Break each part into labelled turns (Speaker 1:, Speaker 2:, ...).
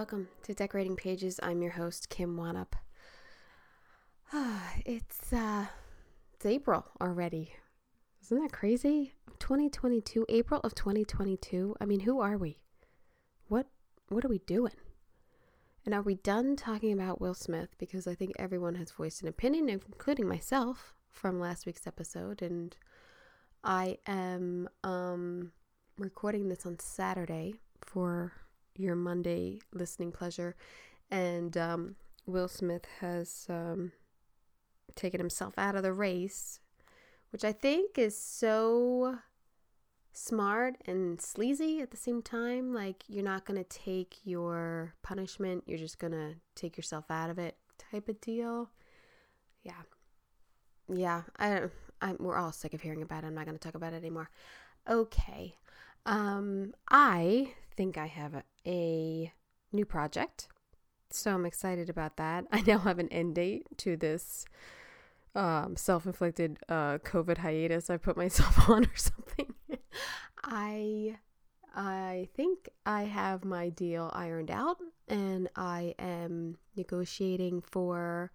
Speaker 1: Welcome to Decorating Pages. I'm your host, Kim Wannop. it's uh it's April already. Isn't that crazy? 2022, April of 2022. I mean, who are we? What what are we doing? And are we done talking about Will Smith because I think everyone has voiced an opinion including myself from last week's episode and I am um recording this on Saturday for your Monday listening pleasure. And um, Will Smith has um, taken himself out of the race, which I think is so smart and sleazy at the same time. Like, you're not going to take your punishment, you're just going to take yourself out of it type of deal. Yeah. Yeah, I, I we're all sick of hearing about it. I'm not going to talk about it anymore. Okay. Um, I think I have a, a new project. So I'm excited about that. I now have an end date to this um, self inflicted uh, COVID hiatus I put myself on or something. I I think I have my deal ironed out and I am negotiating for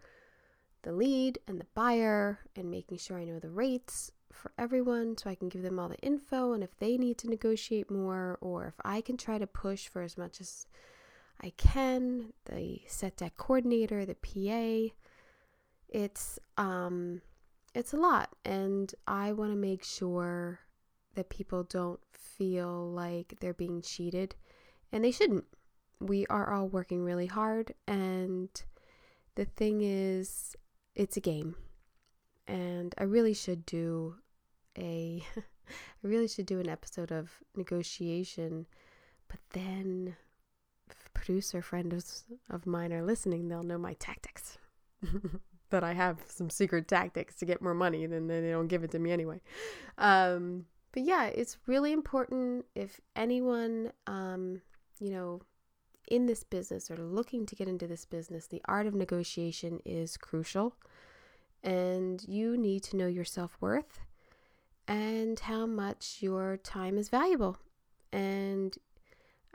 Speaker 1: the lead and the buyer and making sure I know the rates for everyone so I can give them all the info and if they need to negotiate more or if I can try to push for as much as I can, the set deck coordinator, the PA, it's um it's a lot and I want to make sure that people don't feel like they're being cheated and they shouldn't. We are all working really hard and the thing is it's a game and I really should do a I really should do an episode of negotiation, but then producer friends of mine are listening, they'll know my tactics. that I have some secret tactics to get more money, and then they don't give it to me anyway. Um, but yeah, it's really important if anyone, um, you know, in this business or looking to get into this business, the art of negotiation is crucial. And you need to know your self worth and how much your time is valuable. And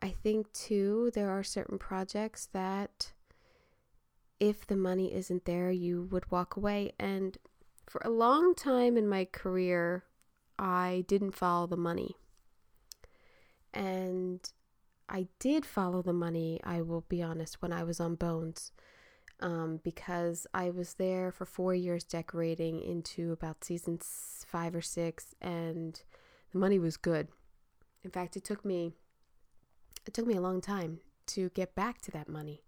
Speaker 1: I think too, there are certain projects that if the money isn't there, you would walk away. And for a long time in my career, I didn't follow the money. And I did follow the money, I will be honest, when I was on Bones um, because I was there for four years decorating into about season five or six, and the money was good. In fact, it took me it took me a long time to get back to that money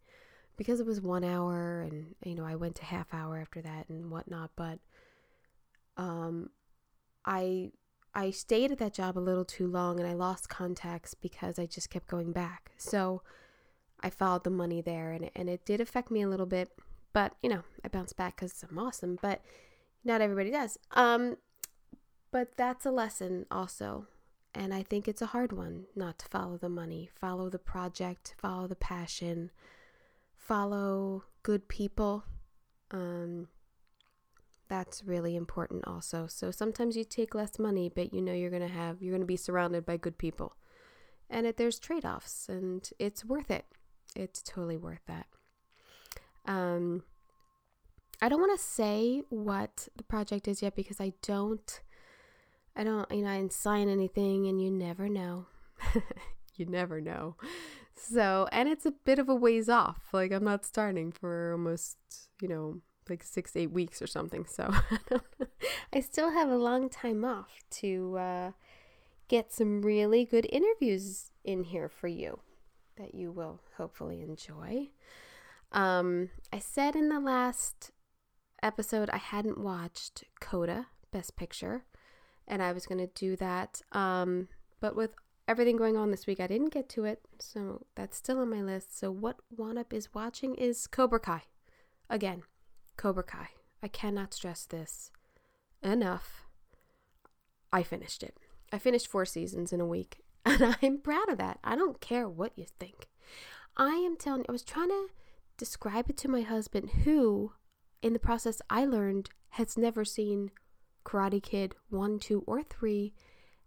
Speaker 1: because it was one hour, and you know I went to half hour after that and whatnot. But um, I I stayed at that job a little too long, and I lost contacts because I just kept going back. So I followed the money there and, and it did affect me a little bit, but you know, I bounced back because I'm awesome, but not everybody does. Um, but that's a lesson also. And I think it's a hard one not to follow the money, follow the project, follow the passion, follow good people. Um, that's really important also. So sometimes you take less money, but you know you're going to have, you're going to be surrounded by good people. And it, there's trade offs, and it's worth it it's totally worth that. Um, I don't want to say what the project is yet because I don't, I don't, you know, I didn't sign anything and you never know. you never know. So, and it's a bit of a ways off. Like, I'm not starting for almost, you know, like six, eight weeks or something. So, I still have a long time off to uh, get some really good interviews in here for you that you will hopefully enjoy. Um, I said in the last episode I hadn't watched Coda Best Picture, and I was going to do that. Um, but with everything going on this week. I didn't get to it, so that's still on my list. So what Up is watching is Cobra Kai. Again, Cobra Kai. I cannot stress this enough. I finished it. I finished four seasons in a week, and I'm proud of that. I don't care what you think. I am telling I was trying to describe it to my husband, who, in the process, I learned has never seen Karate Kid 1, 2, or 3.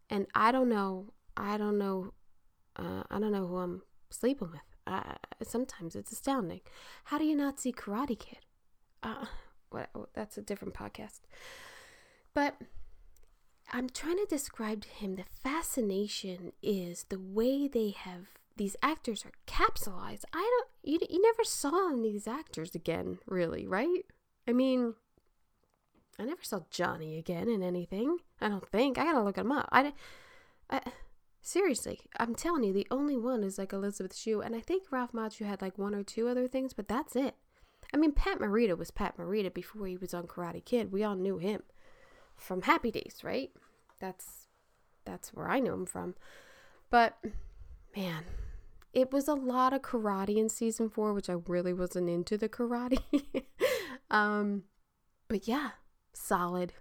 Speaker 1: And I don't know, I don't know, uh, I don't know who I'm sleeping with. Uh, sometimes it's astounding. How do you not see Karate Kid? Uh, what, that's a different podcast. But I'm trying to describe to him the fascination is the way they have these actors are capsulized. I don't you you never saw these actors again, really, right? I mean, I never saw Johnny again in anything. I don't think. I gotta look him up. I, I seriously, I'm telling you, the only one is like Elizabeth Shue, and I think Ralph Macchio had like one or two other things, but that's it. I mean, Pat Morita was Pat Morita before he was on Karate Kid. We all knew him from Happy Days, right? That's that's where I know him from. But man, it was a lot of karate in season four, which I really wasn't into the karate. um, but yeah, solid,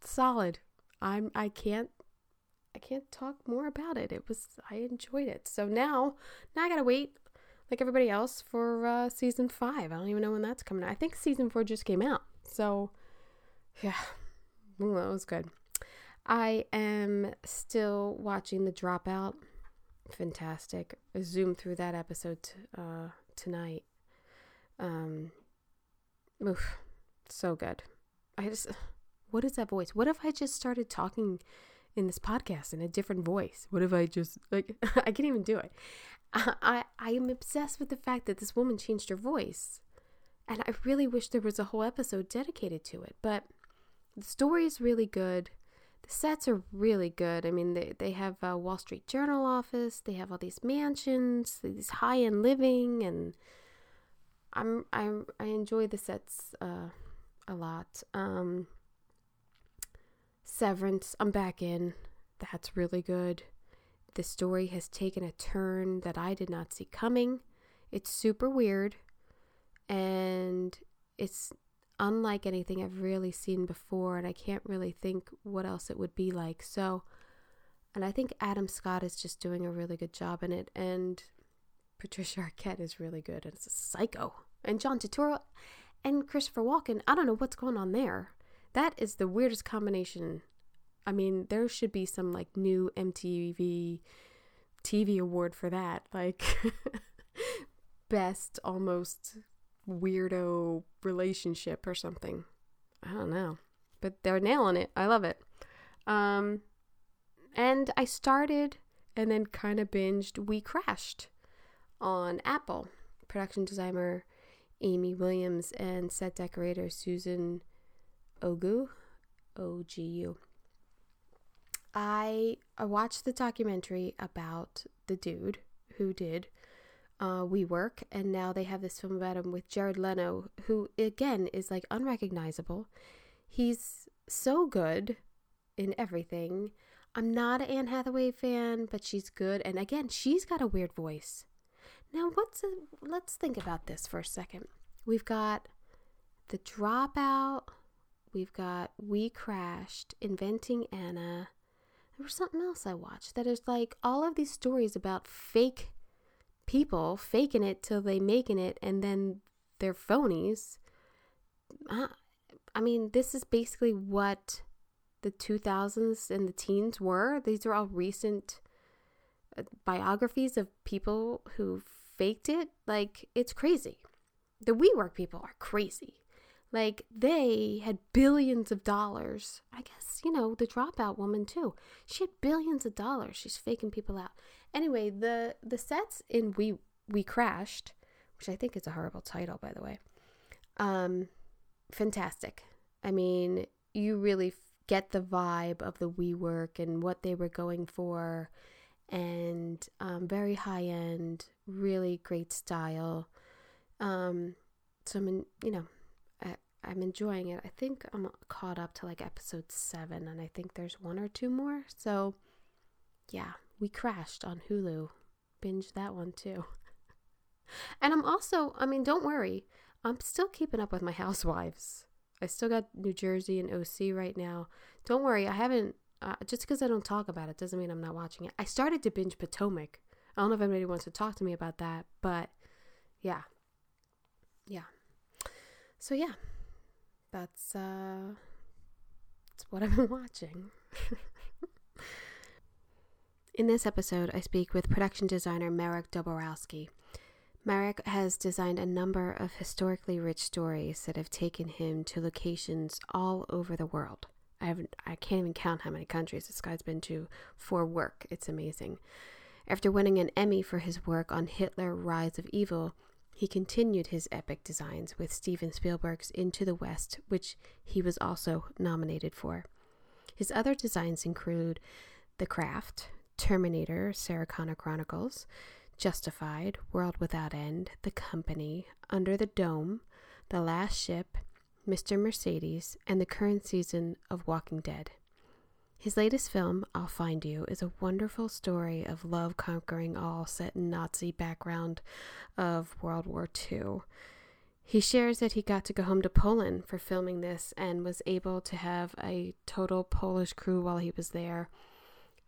Speaker 1: solid. I'm I can't I can't talk more about it. It was I enjoyed it. So now now I gotta wait like everybody else for uh, season five. I don't even know when that's coming out. I think season four just came out. So yeah, well, that was good. I am still watching The Dropout. Fantastic. I zoomed through that episode t- uh, tonight. Um, oof, so good. I just, what is that voice? What if I just started talking in this podcast in a different voice? What if I just, like, I can't even do it. I, I am obsessed with the fact that this woman changed her voice. And I really wish there was a whole episode dedicated to it. But the story is really good. The sets are really good. I mean, they, they have a Wall Street Journal office, they have all these mansions, these high end living, and I'm, I'm, I enjoy the sets uh, a lot. Um, Severance, I'm back in. That's really good. The story has taken a turn that I did not see coming. It's super weird and it's unlike anything I've really seen before, and I can't really think what else it would be like. So, and I think Adam Scott is just doing a really good job in it, and Patricia Arquette is really good, and it's a psycho. And John Turturro and Christopher Walken, I don't know what's going on there. That is the weirdest combination. I mean, there should be some like new MTV TV award for that. Like, best almost weirdo relationship or something. I don't know. But they're nailing it. I love it. Um, and I started and then kind of binged We Crashed on Apple. Production designer Amy Williams and set decorator Susan Ogu. O G U. I I watched the documentary about the dude who did uh, WeWork, and now they have this film about him with Jared Leto, who again is like unrecognizable. He's so good in everything. I'm not an Anne Hathaway fan, but she's good, and again, she's got a weird voice. Now, what's a, let's think about this for a second. We've got the dropout. We've got We Crashed, Inventing Anna. There was something else I watched that is like all of these stories about fake people faking it till they making it and then they're phonies. Uh, I mean, this is basically what the 2000s and the teens were. These are all recent uh, biographies of people who faked it. Like, it's crazy. The WeWork people are crazy. Like, they had billions of dollars. I guess, you know, the dropout woman, too. She had billions of dollars. She's faking people out. Anyway, the the sets in We We Crashed, which I think is a horrible title by the way. Um fantastic. I mean, you really get the vibe of the WeWork and what they were going for and um, very high end, really great style. Um, so I'm, you know, I, I'm enjoying it. I think I'm caught up to like episode seven, and I think there's one or two more. So, yeah, We Crashed on Hulu. Binge that one too. And I'm also, I mean, don't worry, I'm still keeping up with my housewives. I still got New Jersey and OC right now. Don't worry, I haven't, uh, just because I don't talk about it doesn't mean I'm not watching it. I started to binge Potomac. I don't know if anybody wants to talk to me about that, but yeah. Yeah. So yeah, that's, uh, that's what I've been watching. In this episode, I speak with production designer Marek Dobrowolski. Marek has designed a number of historically rich stories that have taken him to locations all over the world. I haven't I can't even count how many countries this guy's been to for work. It's amazing. After winning an Emmy for his work on Hitler Rise of Evil, he continued his epic designs with Steven Spielberg's Into the West, which he was also nominated for. His other designs include The Craft, Terminator, Sarah Connor Chronicles, Justified, World Without End, The Company, Under the Dome, The Last Ship, Mr. Mercedes, and the current season of Walking Dead. His latest film, I'll Find You, is a wonderful story of love conquering all set in Nazi background of World War II. He shares that he got to go home to Poland for filming this and was able to have a total Polish crew while he was there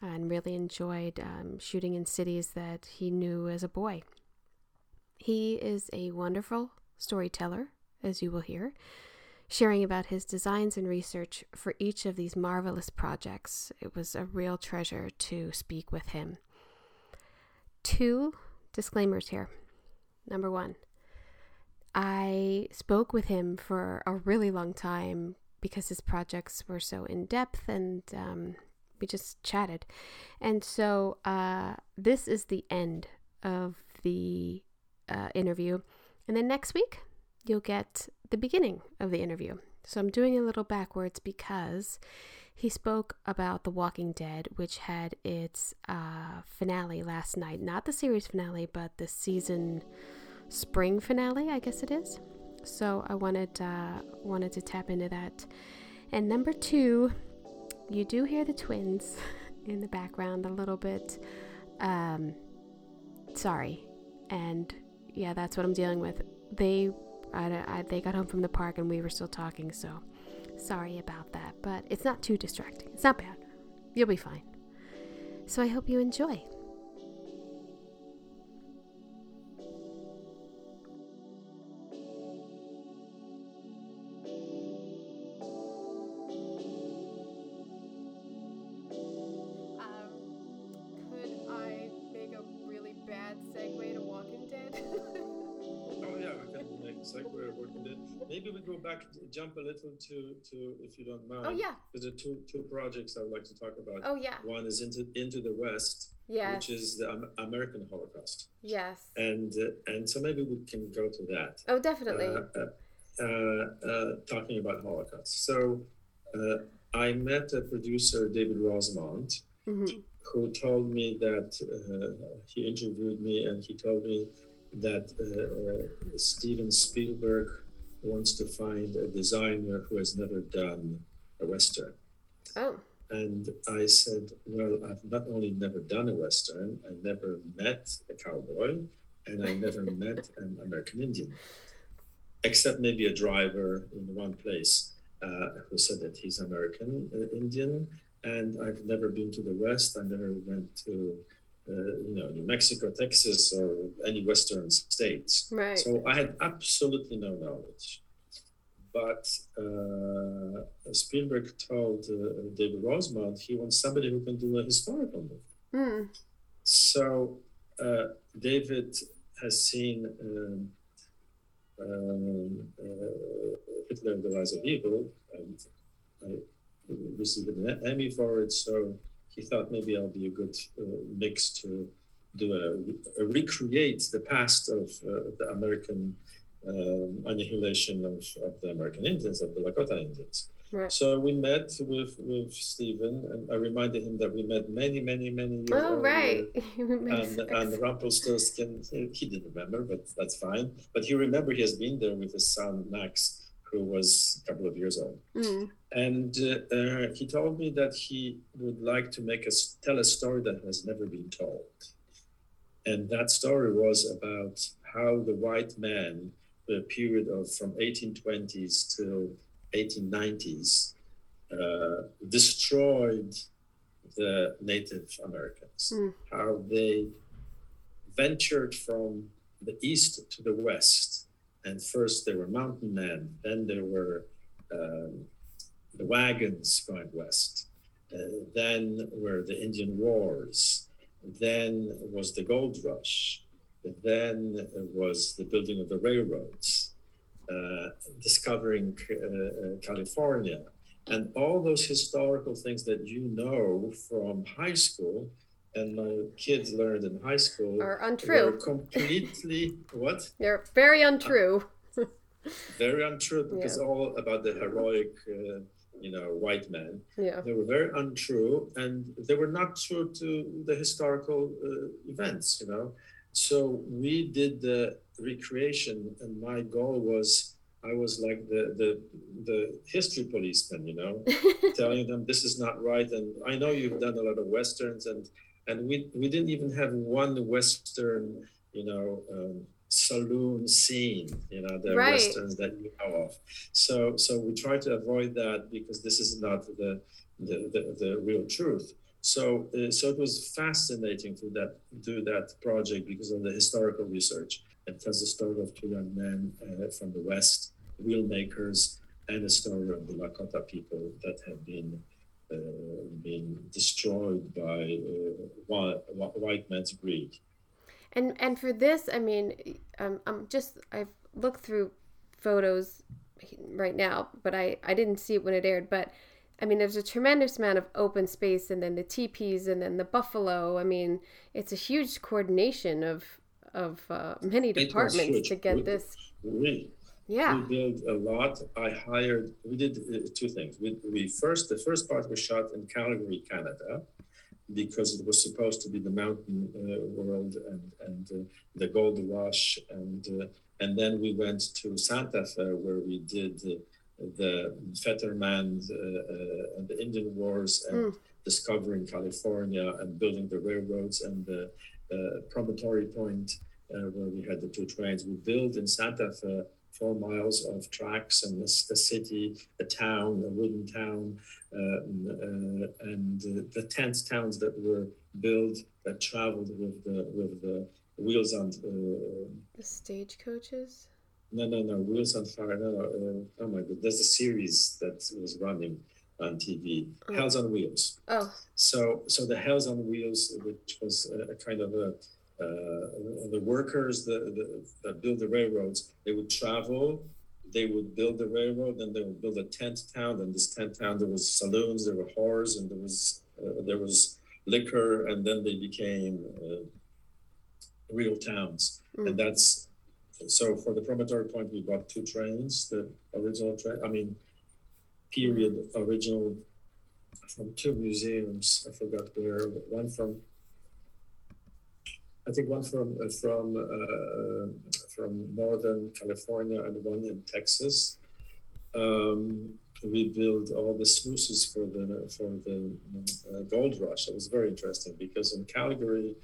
Speaker 1: and really enjoyed um, shooting in cities that he knew as a boy. He is a wonderful storyteller, as you will hear, sharing about his designs and research for each of these marvelous projects. It was a real treasure to speak with him. Two disclaimers here. Number one, I spoke with him for a really long time because his projects were so in depth and um, we just chatted. And so uh, this is the end of the uh, interview. And then next week, you'll get the beginning of the interview. So I'm doing a little backwards because he spoke about The Walking Dead, which had its uh, finale last night. Not the series finale, but the season spring finale, I guess it is. So I wanted uh, wanted to tap into that. And number two, you do hear the twins in the background a little bit. Um, sorry, and yeah, that's what I'm dealing with. They, I, I, they got home from the park and we were still talking, so sorry about that. But it's not too distracting. It's not bad. You'll be fine. So I hope you enjoy.
Speaker 2: Jump a little to to if you don't mind.
Speaker 1: Oh yeah.
Speaker 2: There's a two two projects I would like to talk about.
Speaker 1: Oh yeah.
Speaker 2: One is into into the West.
Speaker 1: Yes.
Speaker 2: Which is the American Holocaust.
Speaker 1: Yes.
Speaker 2: And uh, and so maybe we can go to that.
Speaker 1: Oh, definitely.
Speaker 2: Uh, uh, uh talking about Holocaust. So uh, I met a producer, David Rosemont, mm-hmm. who told me that uh, he interviewed me and he told me that Steven Spielberg wants to find a designer who has never done a Western.
Speaker 1: Oh.
Speaker 2: And I said, Well, I've not only never done a Western, I never met a cowboy, and I never met an American Indian, except maybe a driver in one place uh, who said that he's American uh, Indian. And I've never been to the West. I never went to you know, New Mexico, Texas, or any Western states.
Speaker 1: Right.
Speaker 2: So I had absolutely no knowledge. But uh, Spielberg told uh, David Rosemont he wants somebody who can do a historical movie.
Speaker 1: Mm.
Speaker 2: So uh, David has seen um, um, uh, Hitler and the Rise of Evil, and I received an Emmy for it. So he thought maybe I'll be a good uh, mix to do a, a, recreate the past of uh, the American um, annihilation of, of, the American Indians, of the Lakota Indians.
Speaker 1: Right.
Speaker 2: So we met with with Steven, and I reminded him that we met many, many, many years ago.
Speaker 1: Oh, right.
Speaker 2: and, and Rumpelstiltskin, he didn't remember, but that's fine. But he remembered he has been there with his son Max, who was a couple of years old.
Speaker 1: Mm.
Speaker 2: And uh, uh, he told me that he would like to make us tell a story that has never been told. And that story was about how the white man, the period of from 1820s till 1890s, uh, destroyed the Native Americans,
Speaker 1: Mm.
Speaker 2: how they ventured from the east to the west. And first there were mountain men, then there were um, the wagons going west, uh, then were the Indian Wars, then was the gold rush, then was the building of the railroads, uh, discovering uh, uh, California, and all those historical things that you know from high school and my kids learned in high school
Speaker 1: Are untrue.
Speaker 2: completely what
Speaker 1: They're very untrue.
Speaker 2: very untrue because all about the heroic uh, you know white man
Speaker 1: Yeah.
Speaker 2: they were very untrue and they were not true to the historical uh, events you know so we did the recreation and my goal was i was like the the the history policeman you know telling them this is not right and i know you've done a lot of westerns and and we we didn't even have one western you know um, saloon scene you know the
Speaker 1: Right.
Speaker 2: westerns that you know of. So so we try to avoid that because this is not the the, the, the real truth. So uh, so it was fascinating to that do that project because of the historical research. It tells the story of two young men uh, from the west wheel makers and the story of the lakota people that have been been destroyed by uh, white, white man's greed
Speaker 1: And and for this, I mean, um, I'm just I've looked through photos right now, but I I didn't see it when it aired. But I mean, there's a tremendous amount of open space, and then the teepees, and then the buffalo. I mean, it's a huge coordination of of uh, many departments to get
Speaker 2: We-
Speaker 1: this.
Speaker 2: we
Speaker 1: Yeah.
Speaker 2: We built a lot. I hired. We did uh, two things. We, we first the first part was shot in Calgary, Canada, because it was supposed to be the mountain uh, world and and uh, the gold rush and uh, and then we went to Santa Fe where we did uh, the Fetterman uh, uh, and the Indian Wars and
Speaker 1: Mm.
Speaker 2: discovering California and building the railroads and the uh, promontory point uh, where we had the two trains. We built in Santa Fe four miles of tracks and the, the city, the town, a wooden town, uh, uh, and uh, the tent towns that were built that traveled with the with the wheels on. Uh,
Speaker 1: The stagecoaches.
Speaker 2: no, no, no, wheels on fire. No, no. Uh, oh my god, there's a series that was running on TV,
Speaker 1: Oh.
Speaker 2: Hell's on Wheels.
Speaker 1: Oh,
Speaker 2: So, so the Hells on Wheels, which was a, a kind of a the workers the, that build the railroads, they would travel, they would build the railroad, then they would build a tent town. And this tent town, there was saloons, there were whores, and there was uh, there was liquor, and then they became uh, real towns.
Speaker 1: Mm.
Speaker 2: And that's so for the promontory point, we bought two trains, the original train. I mean, period original from two museums. I forgot where. One from, I think one from uh, from uh, from Northern California and one in Texas. Um, we built all the sluices for the for the uh, gold rush. It was very interesting because in Calgary,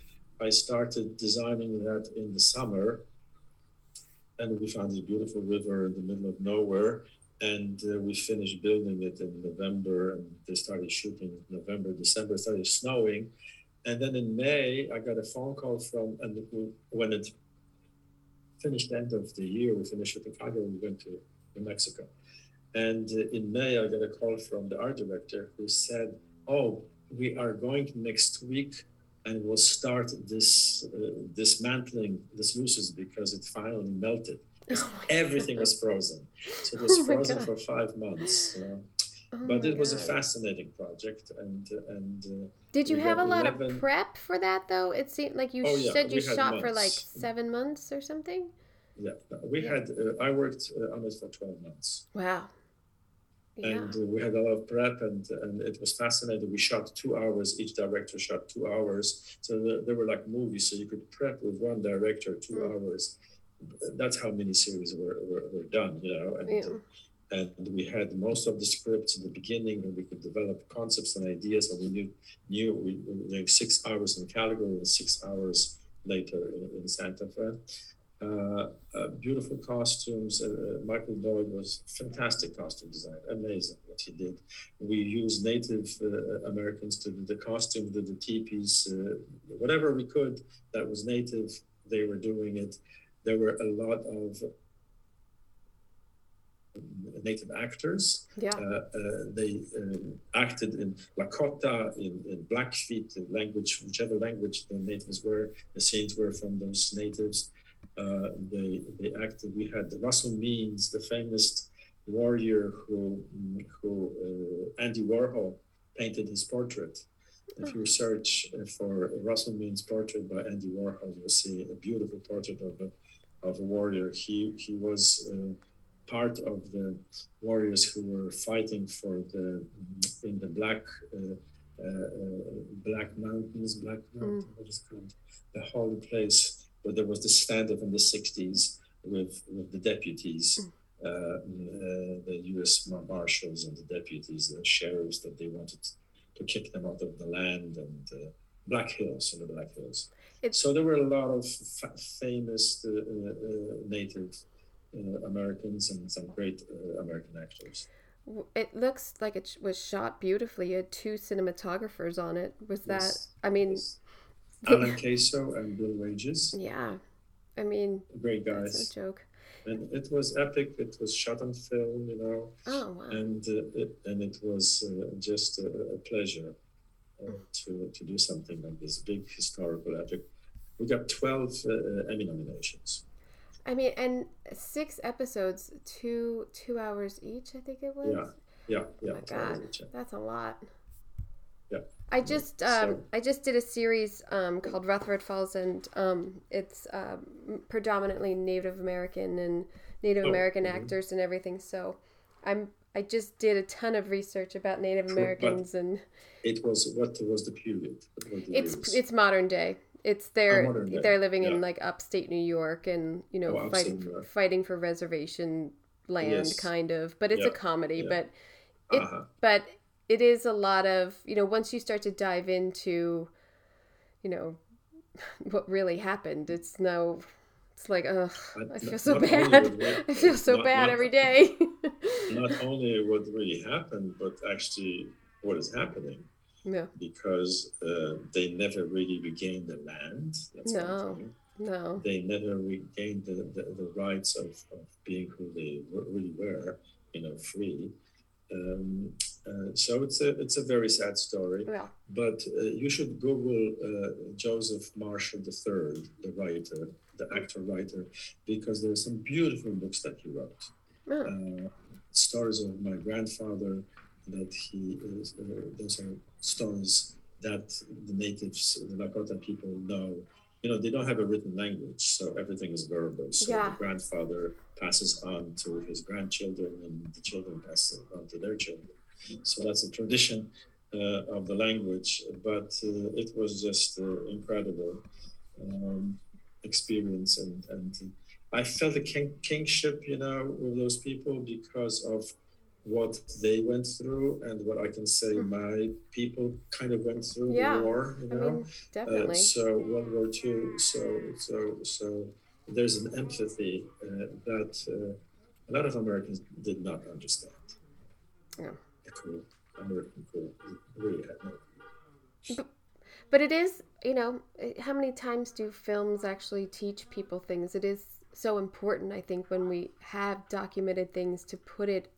Speaker 2: I started designing that in the summer, and we found this beautiful river in the middle of nowhere and uh, we finished building it in November, and they started shooting in November, December. Started snowing, and then in May, I got a phone call from, and when it finished the end of the year, we finished shooting Calgary, we went to New Mexico, and in May, I got a call from the art director who said, "Oh, we are going next week." And we'll start this uh, dismantling this sluices because it finally melted
Speaker 1: Oh
Speaker 2: everything was frozen. So it was
Speaker 1: Oh
Speaker 2: frozen for five months.
Speaker 1: Oh
Speaker 2: But it was a fascinating project, and and uh,
Speaker 1: Did you have a lot
Speaker 2: 11
Speaker 1: of prep for that though? It seemed like you
Speaker 2: Oh, yeah,
Speaker 1: said you shot for like seven months or something.
Speaker 2: yeah, we
Speaker 1: Yeah.
Speaker 2: had uh, I worked uh, on it for twelve months,
Speaker 1: Wow. Yeah.
Speaker 2: and uh, we had a lot of prep, and and it was fascinating. We shot two hours. Each director shot two hours, so the- they were like movies. So you could prep with one director two
Speaker 1: Mm.
Speaker 2: hours. That's how many series were, were, were done, you know. And,
Speaker 1: Yeah.
Speaker 2: And we had most of the scripts in the beginning and we could develop concepts and ideas and we knew knew we doing six hours in Calgary and six hours later in, in Santa Fe. Uh, uh, beautiful costumes. Uh, Michael Doig was fantastic costume design, amazing what he did. We used Native uh, Americans to do the costume, did the teepees, uh, whatever we could that was native. They were doing it. There were a lot of native actors.
Speaker 1: Yeah.
Speaker 2: Uh, uh, they um, acted in Lakota, in, in Blackfeet, the language, whichever language the natives were, the scenes were from those natives. Uh, they, they acted, we had Russell Means, the famous warrior who, who uh, Andy Warhol painted his portrait. If you search for Russell Means portrait by Andy Warhol, you'll see a beautiful portrait of a, of a warrior. He, he was uh, part of the warriors who were fighting for the in the black uh, uh, black mountains black mm. mountain mm. what is called the holy place where there was the standoff in the 60s with with the deputies mm. uh, uh the U.S. marshals and the deputies, the sheriffs, that they wanted to kick them out of the land and uh, Black Hills and the Black Hills. It's, so there were a lot of fa- famous uh, native Americans and some great uh, American actors.
Speaker 1: It looks like it was shot beautifully. You had two cinematographers on it. Was that? Yes. I mean, yes.
Speaker 2: Alan Caso and Bill Wages.
Speaker 1: Yeah, I mean,
Speaker 2: great guys.
Speaker 1: No joke.
Speaker 2: And it was epic. It was shot on film, you know.
Speaker 1: Oh wow!
Speaker 2: And uh, it, and it was uh, just a, a pleasure uh, to to do something like this big historical epic. We got twelve uh, Emmy nominations.
Speaker 1: I mean, and six episodes, two two hours each. I think it was.
Speaker 2: Yeah, yeah, yeah.
Speaker 1: Oh my god, that's a lot.
Speaker 2: Yeah.
Speaker 1: I just um, so. I just did a series um, called Rutherford Falls, and um, it's um, predominantly Native American and Native oh, American mm-hmm. actors and everything. So I'm I just did a ton of research about Native Americans but and.
Speaker 2: It was what was the period?
Speaker 1: it's it's modern day. It's they're they're living yeah. in like upstate New York and you know oh, fighting fighting for reservation land yes. kind of, but it's yeah. a comedy. Yeah. But it uh-huh. but it is a lot of you know once you start to dive into you know what really happened. It's no it's like, ugh, I feel so bad. I feel so not, bad not, every day.
Speaker 2: not only what really happened, but actually what is happening
Speaker 1: yeah.
Speaker 2: Because uh, they never really regained the land.
Speaker 1: That's no. No.
Speaker 2: They never regained the, the, the rights of, of being who they really were, you know, free. Um, uh, so it's a it's a very sad story.
Speaker 1: Yeah.
Speaker 2: But uh, you should Google uh, Joseph Marshall III, the writer, the actor writer, because there are some beautiful books that he wrote.
Speaker 1: Oh.
Speaker 2: stories of my grandfather, that he is, uh, those are stories that the natives, the Lakota people know. You know, they don't have a written language, so everything is verbal. So
Speaker 1: yeah.
Speaker 2: the grandfather passes on to his grandchildren, and the children pass it on to their children. So that's a tradition uh, of the language, but uh, it was just uh, incredible um, experience, and and I felt a king, kingship, you know, with those people because of what they went through and what I can say mm. my people kind of went through
Speaker 1: yeah.
Speaker 2: the war. You know? I
Speaker 1: mean, definitely. Uh,
Speaker 2: so World War II. So so so there's an empathy uh, that uh, a lot of Americans did not understand.
Speaker 1: Yeah.
Speaker 2: Cool American cool really had no.
Speaker 1: But, but it is, you know, how many times do films actually teach people things? It is so important, I think, when we have documented things to put it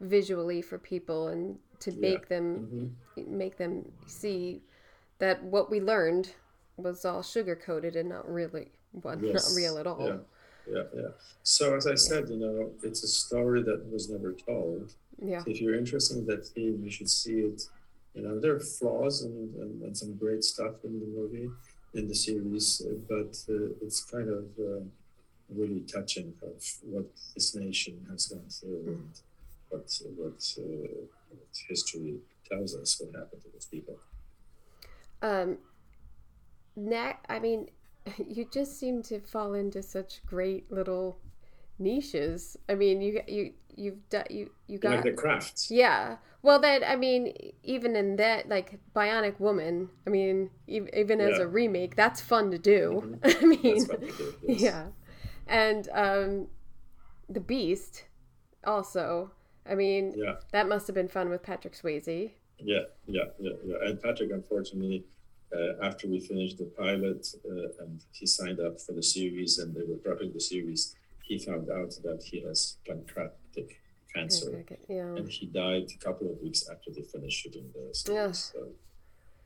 Speaker 1: visually for people and to make yeah. them mm-hmm. make them see that what we learned was all sugar coated and not really well, yes. not real at all.
Speaker 2: Yeah. Yeah, yeah. So as I said, you know, it's a story that was never told.
Speaker 1: Yeah.
Speaker 2: if you're interested in that theme, you should see it. You know, there are flaws and, and, and some great stuff in the movie, in the series, but uh, it's kind of uh, really touching of what this nation has gone through. Mm what what, uh, what history tells us what happened to those people.
Speaker 1: Um, next, I mean, you just seem to fall into such great little niches. I mean, you you you've done you you got
Speaker 2: like the crafts.
Speaker 1: yeah. Well, that I mean, even in that, like Bionic Woman. I mean, even as
Speaker 2: Yeah.
Speaker 1: a remake, that's fun to do. I
Speaker 2: That's
Speaker 1: mean,
Speaker 2: do, yes.
Speaker 1: yeah, and um, the Beast also. I mean,
Speaker 2: Yeah.
Speaker 1: that must have been fun with Patrick Swayze.
Speaker 2: Yeah, yeah, yeah, yeah. And Patrick, unfortunately, uh, after we finished the pilot uh, and he signed up for the series and they were dropping the series, he found out that he has pancreatic cancer.
Speaker 1: Yeah.
Speaker 2: And he died a couple of weeks after they finished shooting the series.
Speaker 1: Yeah.
Speaker 2: So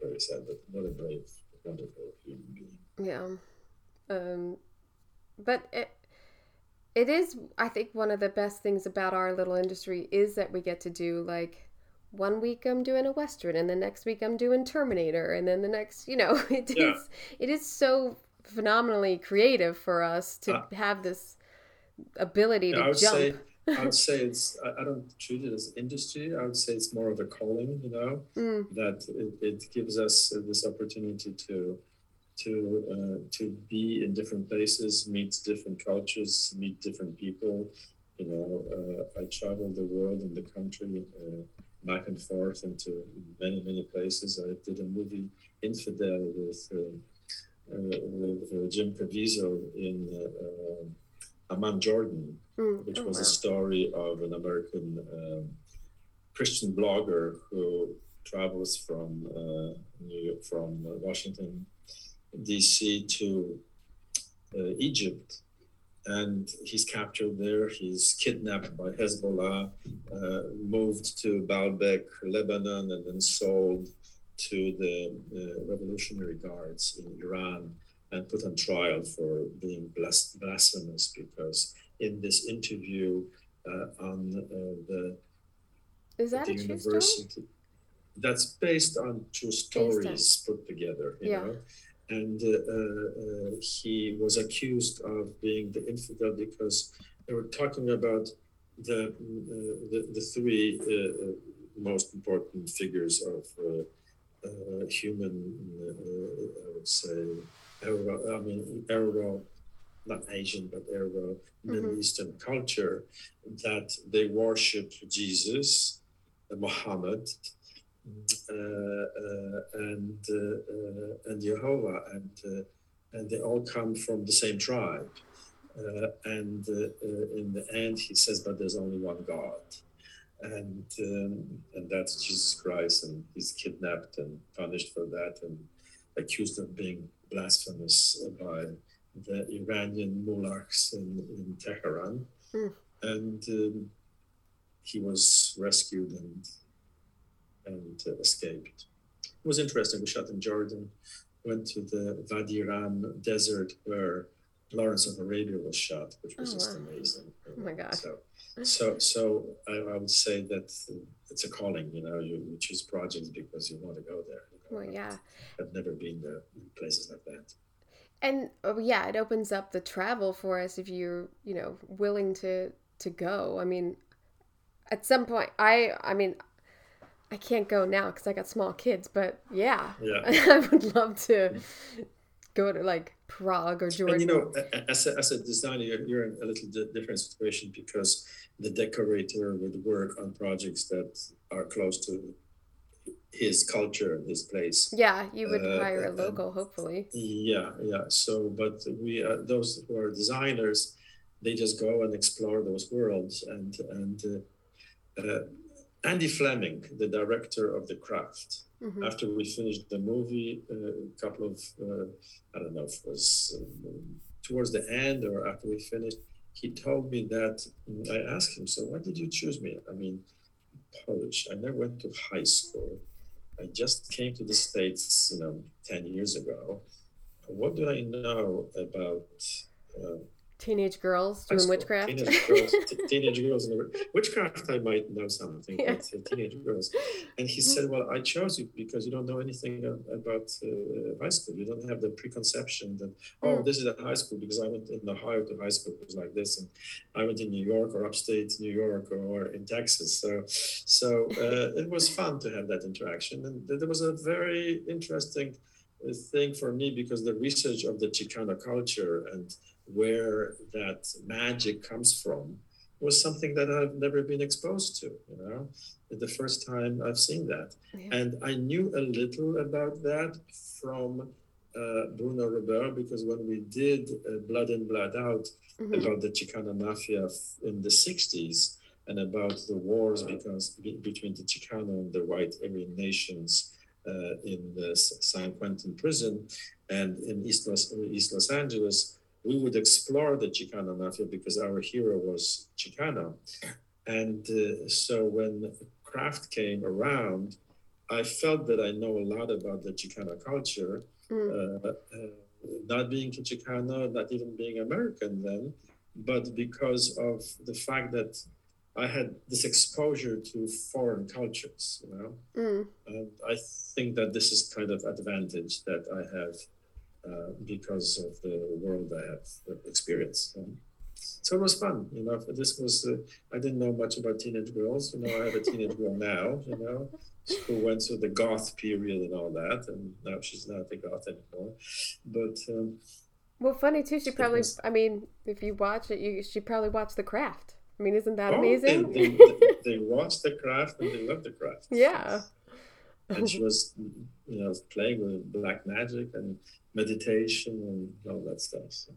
Speaker 2: very sad, but what a brave, wonderful human being.
Speaker 1: Yeah. Um, but it, it is, I think, one of the best things about our little industry is that we get to do like one week I'm doing a Western and the next week I'm doing Terminator and then the next, you know, it is,
Speaker 2: Yeah.
Speaker 1: it is so phenomenally creative for us to
Speaker 2: Uh,
Speaker 1: have this ability
Speaker 2: Yeah,
Speaker 1: to
Speaker 2: I would
Speaker 1: jump.
Speaker 2: say I would say it's I, I don't treat it as industry. I would say it's more of a calling, you know,
Speaker 1: Mm.
Speaker 2: that it, it gives us this opportunity to to uh, to be in different places, meet different cultures, meet different people. You know, uh, I traveled the world and the country uh, back and forth into many many places. I did a movie Infidel with uh, uh, with uh, Jim Caviezel in Amman, Jordan
Speaker 1: Mm.
Speaker 2: which
Speaker 1: Oh,
Speaker 2: was
Speaker 1: wow.
Speaker 2: a story of an American um, Christian blogger who travels from uh, New York, from uh, Washington D.C. to uh, Egypt, and he's captured there. He's kidnapped by Hezbollah, uh, moved to Baalbek, Lebanon, and then sold to the uh, Revolutionary Guards in Iran and put on trial for being blas- blasphemous because in this interview uh, on uh, the,
Speaker 1: Is that
Speaker 2: the
Speaker 1: a true story?
Speaker 2: university that's based on true stories put together you
Speaker 1: Yeah.
Speaker 2: know and uh, uh, he was accused of being the infidel because they were talking about the uh, the, the three uh, uh, most important figures of uh, uh, human uh, I would say Euro, I mean Euro not Asian but Euro Middle
Speaker 1: Mhm.
Speaker 2: Eastern culture that they worship Jesus uh, Muhammad uh, uh, and uh, uh, and Jehovah, and uh, and they all come from the same tribe. Uh, and uh, uh, in the end, he says, "But there's only one God." And um, and that's Jesus Christ, and he's kidnapped and punished for that, and accused of being blasphemous by the Iranian mullahs in, in Tehran,
Speaker 1: Hmm.
Speaker 2: and um, he was rescued and and uh, escaped. It was interesting. We shot in Jordan, went to the Wadi Rum desert where Lawrence of Arabia was shot, which was
Speaker 1: Oh,
Speaker 2: just
Speaker 1: wow.
Speaker 2: amazing.
Speaker 1: Oh my God.
Speaker 2: So, so, so I, I would say that it's a calling. You know, you, you choose projects because you want to go there. You know,
Speaker 1: Well, yeah.
Speaker 2: I've never been there in places like that.
Speaker 1: and oh, yeah it opens up the travel for us if you're you know willing to to go i mean at some point i i mean i can't go now because i got small kids but yeah
Speaker 2: Yeah.
Speaker 1: i would love to go to like prague or jordan
Speaker 2: And you know, as a, as a designer, you're, you're in a little di- different situation because the decorator would work on projects that are close to his culture, his place.
Speaker 1: yeah you would
Speaker 2: Uh,
Speaker 1: hire a
Speaker 2: and-
Speaker 1: local hopefully
Speaker 2: Yeah, yeah. So, but we, uh, those who are designers, they just go and explore those worlds. And and uh, uh, Andy Fleming, the director of The Craft,
Speaker 1: Mhm.
Speaker 2: after we finished the movie, uh, a couple of, uh, I don't know if it was um, towards the end or after we finished, he told me that I asked him, so why did you choose me? I mean, Polish. I never went to high school. I just came to the States, you know, 10 years ago. What do I know about uh,
Speaker 1: teenage girls doing witchcraft
Speaker 2: Teenage girls, t- teenage girls. in the- Witchcraft, I might know something,
Speaker 1: Yeah.
Speaker 2: but uh, teenage girls. And he said, Well, I chose you because you don't know anything about uh, high school. You don't have the preconception that, oh,
Speaker 1: Mm.
Speaker 2: this is a high school because I went in Ohio to high school, it was like this. And I went in New York or upstate New York or in Texas. So, so uh, it was fun to have that interaction. And there was a very interesting thing for me because the research of the Chicano culture and where that magic comes from was something that I've never been exposed to, you know, the first time I've seen that. Yeah. And I knew a little about that from uh, Bruno Robert because when we did uh, Blood In, Blood Out mm-hmm. about the Chicano Mafia in the 60s and about the wars because between the Chicano and the white Aryan nations uh, in the San Quentin prison and in East Los, East Los Angeles, we would explore the Chicano mafia because our hero was Chicano. And uh, so when Craft came around, I felt that I know a lot about the Chicano culture, mm. uh, uh, not being Chicano, not even being American then, but because of the fact that I had this exposure to foreign cultures, you know. Mm. And I think that this is kind of advantage that I have uh, because of the world I have experienced. Um, so it was fun, you know. This was uh, I didn't know much about teenage girls. You know, I have a teenage girl now. You know, who went through the goth period and all that, and now she's not a goth anymore. But um,
Speaker 1: well, funny too. She probably. Was, I mean, if you watch it, you she probably watched The Craft. I mean, isn't that oh, amazing?
Speaker 2: They, they, they watched the craft and they loved the craft.
Speaker 1: Yeah.
Speaker 2: And she was, you know, playing with black magic and meditation and all that stuff. So.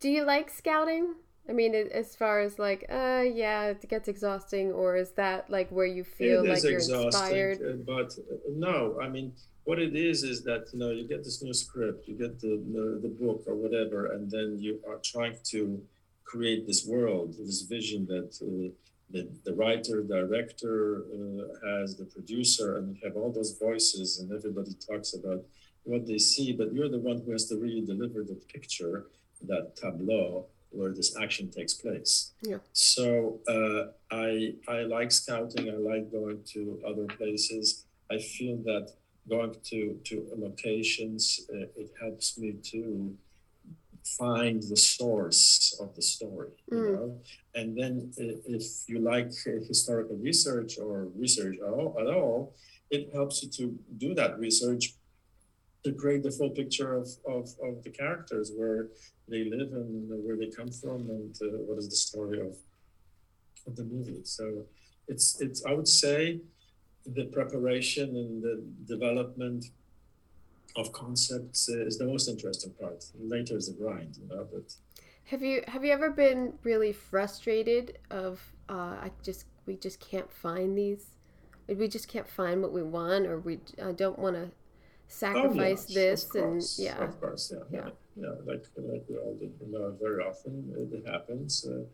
Speaker 1: Do you like scouting? I mean, as far as like, uh, yeah, it gets exhausting, or is that like where you feel like you're inspired? Uh,
Speaker 2: but uh, no, I mean, what it is is that you know you get this new script, you get the, the the book or whatever, and then you are trying to create this world, this vision that uh, the, the writer, director uh, has, the producer, and you have all those voices, and everybody talks about what they see, but you're the one who has to really deliver the picture, that tableau where this action takes place.
Speaker 1: Yeah.
Speaker 2: So uh, I I like scouting. I like going to other places. I feel that going to to locations uh, it helps me to find the source of the story you mm. know and then if you like historical research or research at all, at all it helps you to do that research to create the full picture of, of, of the characters where they live and where they come from and uh, what is the story of of the movie so it's it's i would say the preparation and the development of concepts is the most interesting part. Later is the grind, you know. But
Speaker 1: have you have you ever been really frustrated of uh, I just we just can't find these, we just can't find what we want, or we I don't want to sacrifice oh, yes, this and yeah,
Speaker 2: of course, yeah, yeah, yeah, yeah like like we all do, you know, very often it happens. Uh,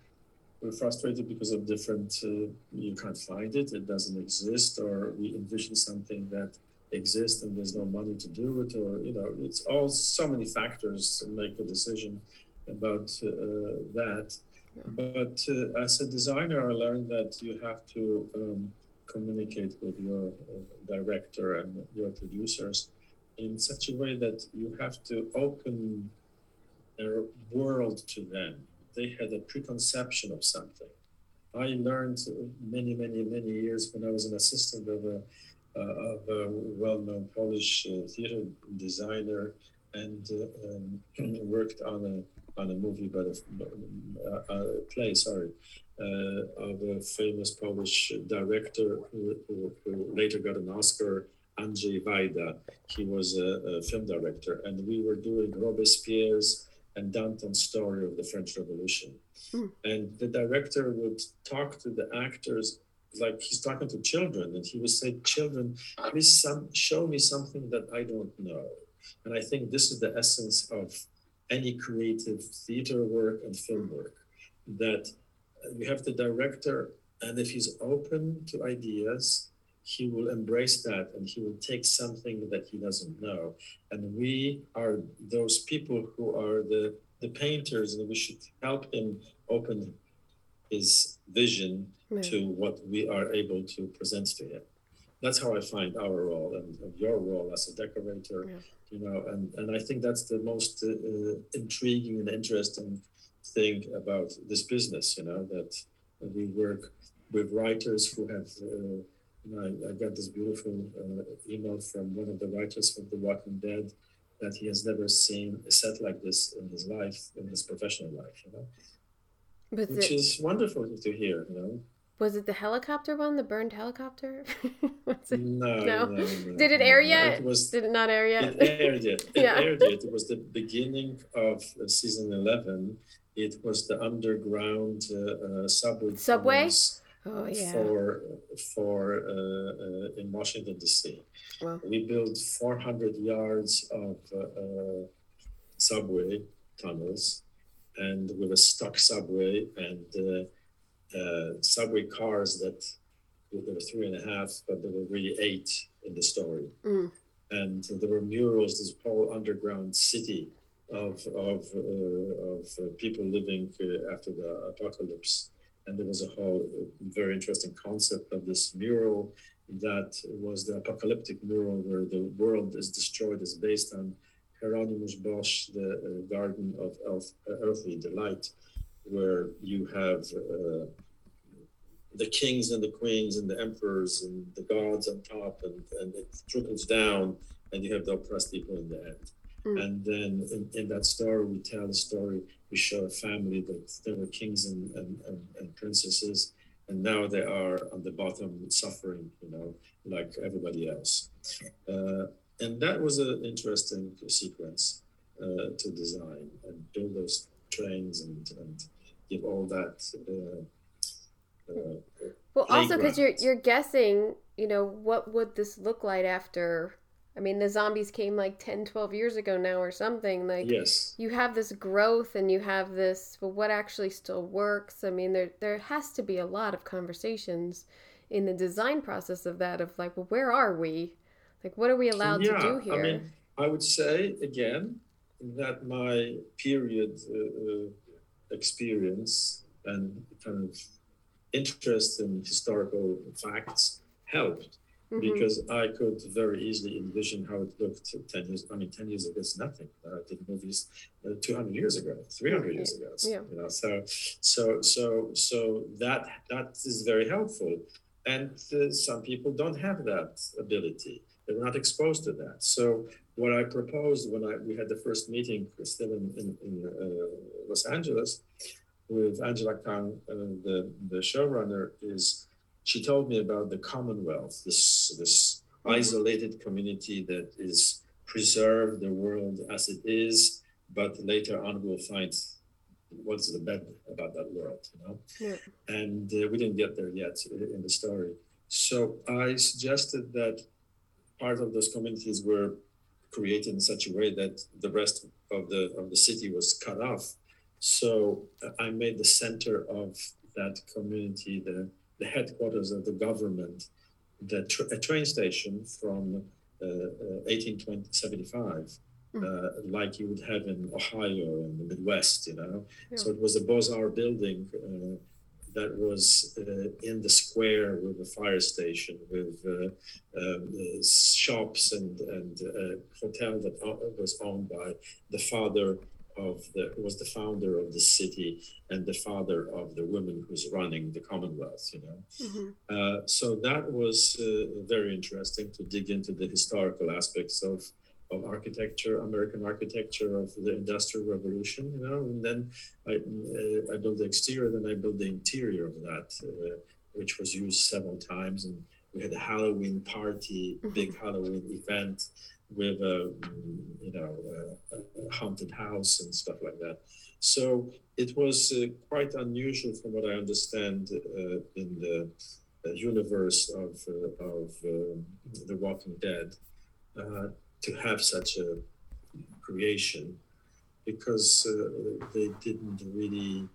Speaker 2: we're frustrated because of different uh, you can't find it it doesn't exist or we envision something that exist and there's no money to do it or you know it's all so many factors to make a decision about uh, that. But uh, as a designer i learned that you have to um, communicate with your uh, director and your producers in such a way that you have to open their world to them. They had a preconception of something. I learned many many many years when i was an assistant of a of a well-known Polish uh, theater designer and uh, um, worked on a on a movie, but a, a play, sorry, of a famous Polish director who, who, who later got an Oscar, Andrzej Wajda. He was a, a, film director, and we were doing Robespierre's and Danton's story of the French Revolution. Mm. And the director would talk to the actors like he's talking to children and he would say children please some, show me something that i don't know. And i think this is the essence of any creative theater work and film work that you have the director and if he's open to ideas he will embrace that and he will take something that he doesn't know. And we are those people who are the the painters and we should help him open his vision to what we are able to present to him. That's how I find our role and, and your role as a decorator, yeah. you know, and, and I think that's the most uh, intriguing and interesting thing about this business, you know, that we work with writers who have, uh, you know, I, I, got this beautiful uh, email from one of the writers of The Walking Dead that he has never seen a set like this in his life, in his professional life, you know.
Speaker 1: Was
Speaker 2: Which
Speaker 1: it,
Speaker 2: is wonderful to hear, you know.
Speaker 1: was it the helicopter one, the burned helicopter? was it,
Speaker 2: No,
Speaker 1: No.
Speaker 2: no, no,
Speaker 1: Did it air yet?
Speaker 2: It was
Speaker 1: did it not air yet?
Speaker 2: It aired yet. It
Speaker 1: Yeah.
Speaker 2: aired yet. It was the beginning of season 11. It was the underground uh, uh, subway.
Speaker 1: Subway? oh yeah.
Speaker 2: For, for uh, uh, in Washington, D.C.
Speaker 1: Wow.
Speaker 2: We built 400 yards of uh, uh, subway tunnels and with a stuck subway and uh, uh, subway cars that there were three and a half, but there were really eight in the story
Speaker 1: Mm.
Speaker 2: and there were murals. This whole underground city of of uh, of uh, people living uh, after the apocalypse, and there was a whole very interesting concept of this mural that was the apocalyptic mural where the world is destroyed. is based on Hieronymus Bosch, the uh, Garden of Elf, uh, Earthly Delight, where you have. Uh, the kings and the queens and the emperors and the gods on top and, and it trickles down and you have the oppressed people in the end
Speaker 1: Mm.
Speaker 2: and then in, in that story we tell the story we show a family that there were kings and, and, and, and princesses and now they are on the bottom suffering you know like everybody else uh, and that was an interesting sequence uh, to design and build those trains and, and give all that uh, uh,
Speaker 1: Well, also because you're you're guessing, you know, what would this look like after? I mean, the zombies came like 10, 12 years ago now or something. Like
Speaker 2: yes
Speaker 1: you have this growth and you have this. Well, what actually still works? I mean, there there has to be a lot of conversations in the design process of that. Of like, well, where are we? Like, what are we allowed to do here?
Speaker 2: I mean, I would say again that my period uh, uh, experience and kind of interest in historical facts helped
Speaker 1: Mhm.
Speaker 2: because I could very easily envision how it looked 10 years. I mean, 10 years ago is nothing. I did movies uh, 200 years ago, 300 years ago.
Speaker 1: Yeah.
Speaker 2: You know, so, so, so, so that that is very helpful. And uh, some people don't have that ability. They're not exposed to that. So what I proposed when I we had the first meeting still in, in, in uh, Los Angeles with Angela Kang, uh, the, the showrunner, is she told me about the Commonwealth, this this isolated community that is preserve the world as it is, but later on we'll find what's the bad about that world, you know.
Speaker 1: Yeah.
Speaker 2: And uh, we didn't get there yet in the story. So I suggested that part of those communities were created in such a way that the rest of the of the city was cut off. So uh, I made the center of that community the the headquarters of the government, the tr- a train station from uh, uh, 1875,
Speaker 1: Mm.
Speaker 2: uh, like you would have in Ohio in the Midwest, you know.
Speaker 1: Yeah.
Speaker 2: So it was a Beaux-Arts building uh, that was uh, in the square with the fire station, with uh, um, uh, shops and, and a hotel that was owned by the father of the, was the founder of the city and the father of the woman who's running the Commonwealth, you know.
Speaker 1: Mhm.
Speaker 2: Uh, so that was uh, very interesting to dig into the historical aspects of, of architecture, American architecture of the Industrial Revolution, you know, and then I, uh, I built the exterior, then I built the interior of that, uh, which was used several times. And we had a Halloween party, big Halloween event with a, you know, a, a haunted house and stuff like that. So it was uh, quite unusual from what I understand uh, in the uh, universe of, uh, of The Walking Dead uh, to have such a creation because uh, they didn't really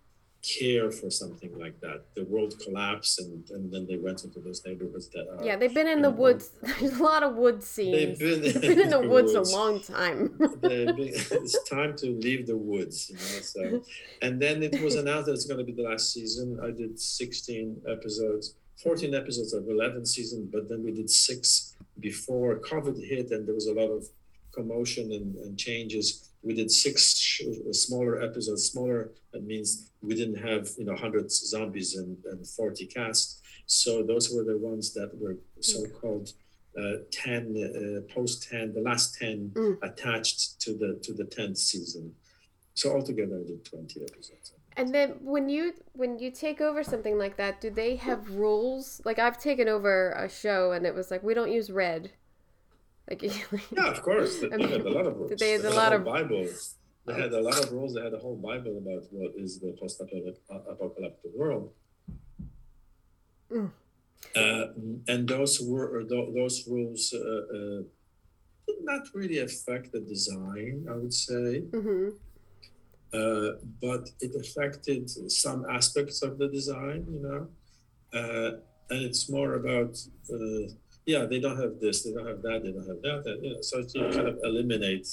Speaker 2: care for something like that. The world collapsed and, and then they went into those neighborhoods that are.
Speaker 1: Yeah, they've been in the woods. There's a lot of wood scenes.
Speaker 2: been
Speaker 1: They've been in the
Speaker 2: in the
Speaker 1: woods,
Speaker 2: woods.
Speaker 1: a long time.
Speaker 2: been- it's time to leave the woods, you know. So, and then it was announced that it's going to be the last season. I did 16 episodes, 14 episodes of 11 season, but then we did six before COVID hit, and there was a lot of commotion and, and changes. We did six sh- smaller episodes. Smaller that means we didn't have you know 100 zombies and, and 40 cast. So those were the ones that were so-called uh, 10 uh, post 10 the last 10
Speaker 1: Mm.
Speaker 2: attached to the to the 10th season so altogether i did 20 episodes
Speaker 1: And then when you when you take over something like that, do they have rules? Like I've taken over a show and it was like we don't use red. Like
Speaker 2: yeah of course. They,
Speaker 1: I
Speaker 2: they
Speaker 1: mean,
Speaker 2: had a lot of rules.
Speaker 1: they had a
Speaker 2: had
Speaker 1: lot of-
Speaker 2: bible. They had a lot of rules. They had a whole bible about what is the post-apocalyptic world.
Speaker 1: Mm.
Speaker 2: uh, and those were tho- those rules uh, uh, did not really affect the design i would say.
Speaker 1: Hmm
Speaker 2: uh, but it affected some aspects of the design, you know. Uh, and it's more about, uh, yeah, they don't have this, they don't have that, they don't have that. And, you know, so you kind of eliminate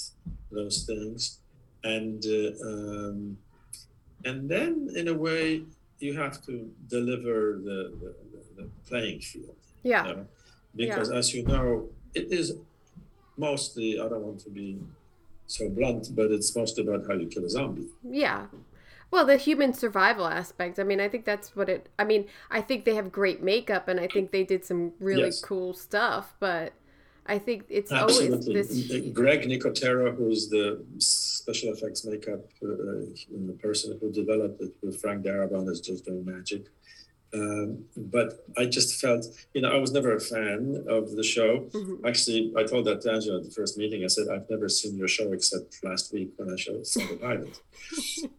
Speaker 2: those things, and uh, um, and then in a way you have to deliver the the, the, playing field
Speaker 1: Yeah.
Speaker 2: you know? because as you know it is mostly i don't want to be so blunt but it's mostly about how you kill a zombie
Speaker 1: Yeah. Well, the human survival aspect. I mean, I think that's what it. I mean, I think they have great makeup, and I think they did some really
Speaker 2: Yes.
Speaker 1: cool stuff. But I think it's always
Speaker 2: absolutely
Speaker 1: this.
Speaker 2: greg nicotero who's the special effects makeup uh, the person who developed it with frank darabont is just doing magic um, but I just felt, you know, I was never a fan of the show.
Speaker 1: Mhm.
Speaker 2: Actually, I told that to Angela at the first meeting. I said, I've never seen your show except last week when I showed saw the pilot.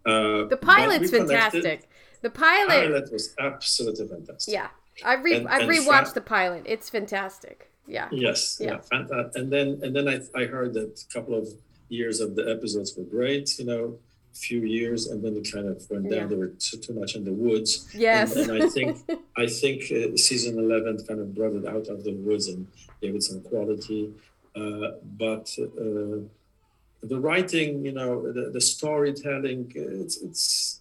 Speaker 2: Uh,
Speaker 1: The pilot's fantastic. The pilot.
Speaker 2: Pilot was absolutely fantastic.
Speaker 1: Yeah, I re
Speaker 2: And-
Speaker 1: I
Speaker 2: and
Speaker 1: rewatched
Speaker 2: fa-
Speaker 1: the pilot. It's fantastic. Yeah.
Speaker 2: Yes,
Speaker 1: Yeah.
Speaker 2: yeah, fantastic. And then and then I, I heard that a couple of years of the episodes were great, you know, few years, and then it kind of went down.
Speaker 1: Yeah.
Speaker 2: They were too, too much in the woods.
Speaker 1: Yes.
Speaker 2: And, and I think I think uh, season eleven kind of brought it out of the woods and gave it some quality. Uh, but uh, the writing, you know, the, the storytelling, it's it's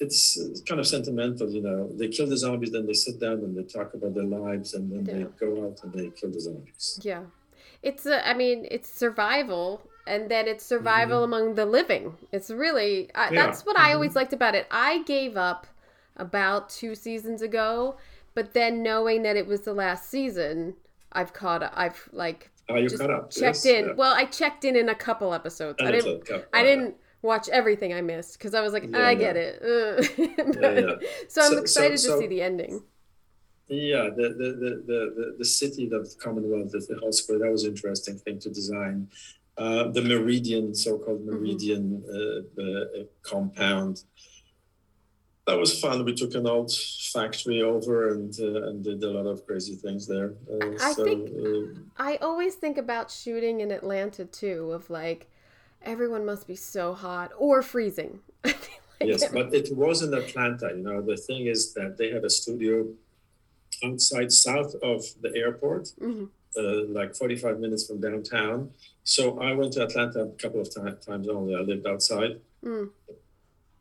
Speaker 2: it's it's kind of sentimental, you know. They kill the zombies, then they sit down and they talk about their lives, and then
Speaker 1: Yeah.
Speaker 2: they go out and they kill the zombies.
Speaker 1: Yeah. It's a, I mean, it's survival and then it's survival among the living. It's really I,
Speaker 2: Mm-hmm. Yeah.
Speaker 1: that's what I
Speaker 2: Mhm.
Speaker 1: always liked about it. I gave up about 2 seasons ago, but then knowing that it was the last season, I've caught I've like
Speaker 2: you
Speaker 1: just checked
Speaker 2: Yes?
Speaker 1: in.
Speaker 2: Yeah.
Speaker 1: Well, I checked in in a couple episodes. I didn't I didn't watch everything I missed because I was like, I get it.
Speaker 2: Yeah.
Speaker 1: So I'm
Speaker 2: So- so-
Speaker 1: excited to
Speaker 2: so-
Speaker 1: see the ending.
Speaker 2: Yeah, the the, the, the, the, city of the Commonwealth, the, the whole square, that was an interesting thing to design. Uh, the Meridian, so-called
Speaker 1: Mm-hmm.
Speaker 2: Meridian uh, uh, compound. That was fun. We took an old factory over and uh, and did a lot of crazy things there. Uh,
Speaker 1: I
Speaker 2: so,
Speaker 1: think- I always think about shooting in Atlanta too, of like everyone must be so hot or freezing. Like
Speaker 2: yes, but it was in Atlanta. You know, the thing is that they had a studio outside south of the airport,
Speaker 1: Mhm.
Speaker 2: Uh, like 45 minutes from downtown. So I went to Atlanta a couple of ti- times only. I lived outside.
Speaker 1: Mm.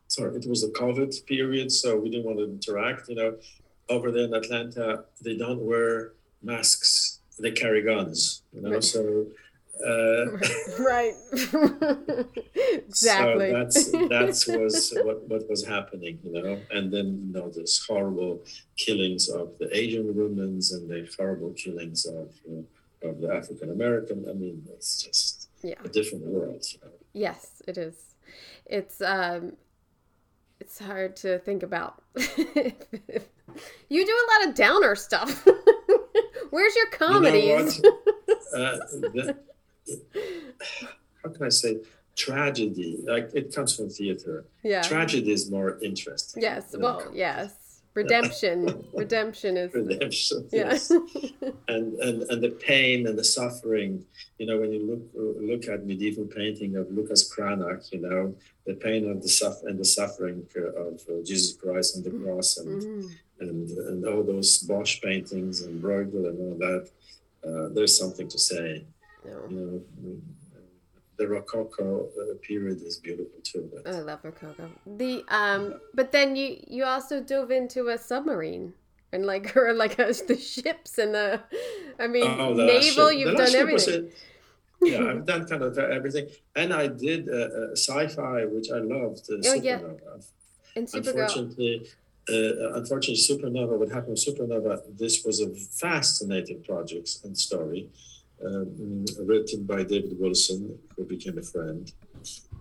Speaker 2: Sorry, it was the COVID period, so we didn't want to interact. You know, over there in Atlanta, they don't wear masks. They carry guns. You know,
Speaker 1: Right.
Speaker 2: so. Uh,
Speaker 1: right. exactly.
Speaker 2: So that's that's was what, what was happening, you know. And then you know there's horrible killings of the Asian women and the horrible killings of uh, of the African American. I mean, it's just
Speaker 1: yeah.
Speaker 2: a different world. You know?
Speaker 1: Yes, it is. It's um it's hard to think about. you do a lot of downer stuff. Where's your comedies?
Speaker 2: You know uh, the, how can I say? Tragedy, like it comes from theater.
Speaker 1: yeah.
Speaker 2: Tragedy is more interesting.
Speaker 1: Yes. Well, yes. Redemption. Redemption is
Speaker 2: redemption.
Speaker 1: yeah.
Speaker 2: Yes. and, and and the pain and the suffering you know when you look look at medieval painting of lucas cranach you know the pain of the suff- and the suffering of uh, jesus christ on the cross and,
Speaker 1: Mhm.
Speaker 2: and and all those bosch paintings and bruegel and all that uh, there's something to say
Speaker 1: No.
Speaker 2: the rococo uh, period is beautiful too but
Speaker 1: I love Rococo. The um, but then you you also dove into a submarine and like or like a, the ships and the, I mean
Speaker 2: Oh, the
Speaker 1: naval.
Speaker 2: ship-
Speaker 1: You've done
Speaker 2: last ship was
Speaker 1: everything.
Speaker 2: a- yeah, I've done kind of everything, and I did uh, uh, sci-fi, which I loved. Uh,
Speaker 1: Oh, yeah. And Supergirl.
Speaker 2: Unfortunately, uh, unfortunately, Supernova, what happened with Supernova, this was a fascinating project and story um, written by David Wilson, who became a friend.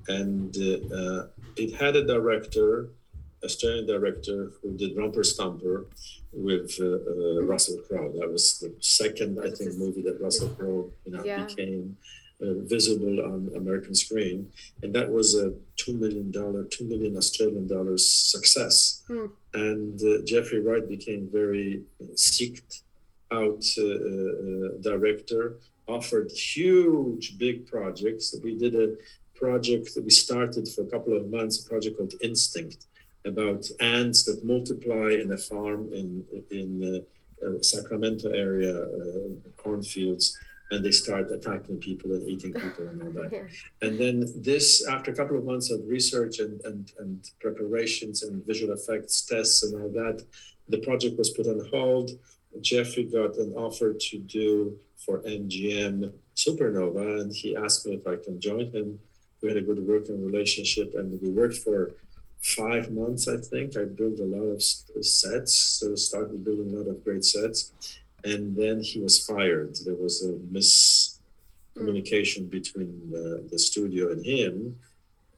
Speaker 2: And uh, uh, it had a director, Australian director, who did Romper Stomper with uh, uh, Russell Crowe. That was the second, I think, movie that Russell Crowe you know, yeah. became uh, visible on American screen, and that was a two million dollar, two million Australian dollars success. Mm. And uh, Geoffrey Wright became very seeked out uh, uh, director, offered huge big projects. We did a project that we started for a couple of months, a project called Instinct, about ants that multiply in a farm in in uh, uh, Sacramento area uh, cornfields and they start attacking people and eating people and all that. Yeah. And then this, after a couple of months of research and, and, and preparations and visual effects tests and all that, the project was put on hold. Geoffrey got an offer to do for MGM Supernova, and he asked me if I can join him. We had a good working relationship, and we worked for five months, I think. I built a lot of sets, so started building a lot of great sets and then he was fired. There was a miscommunication between the, the studio and him.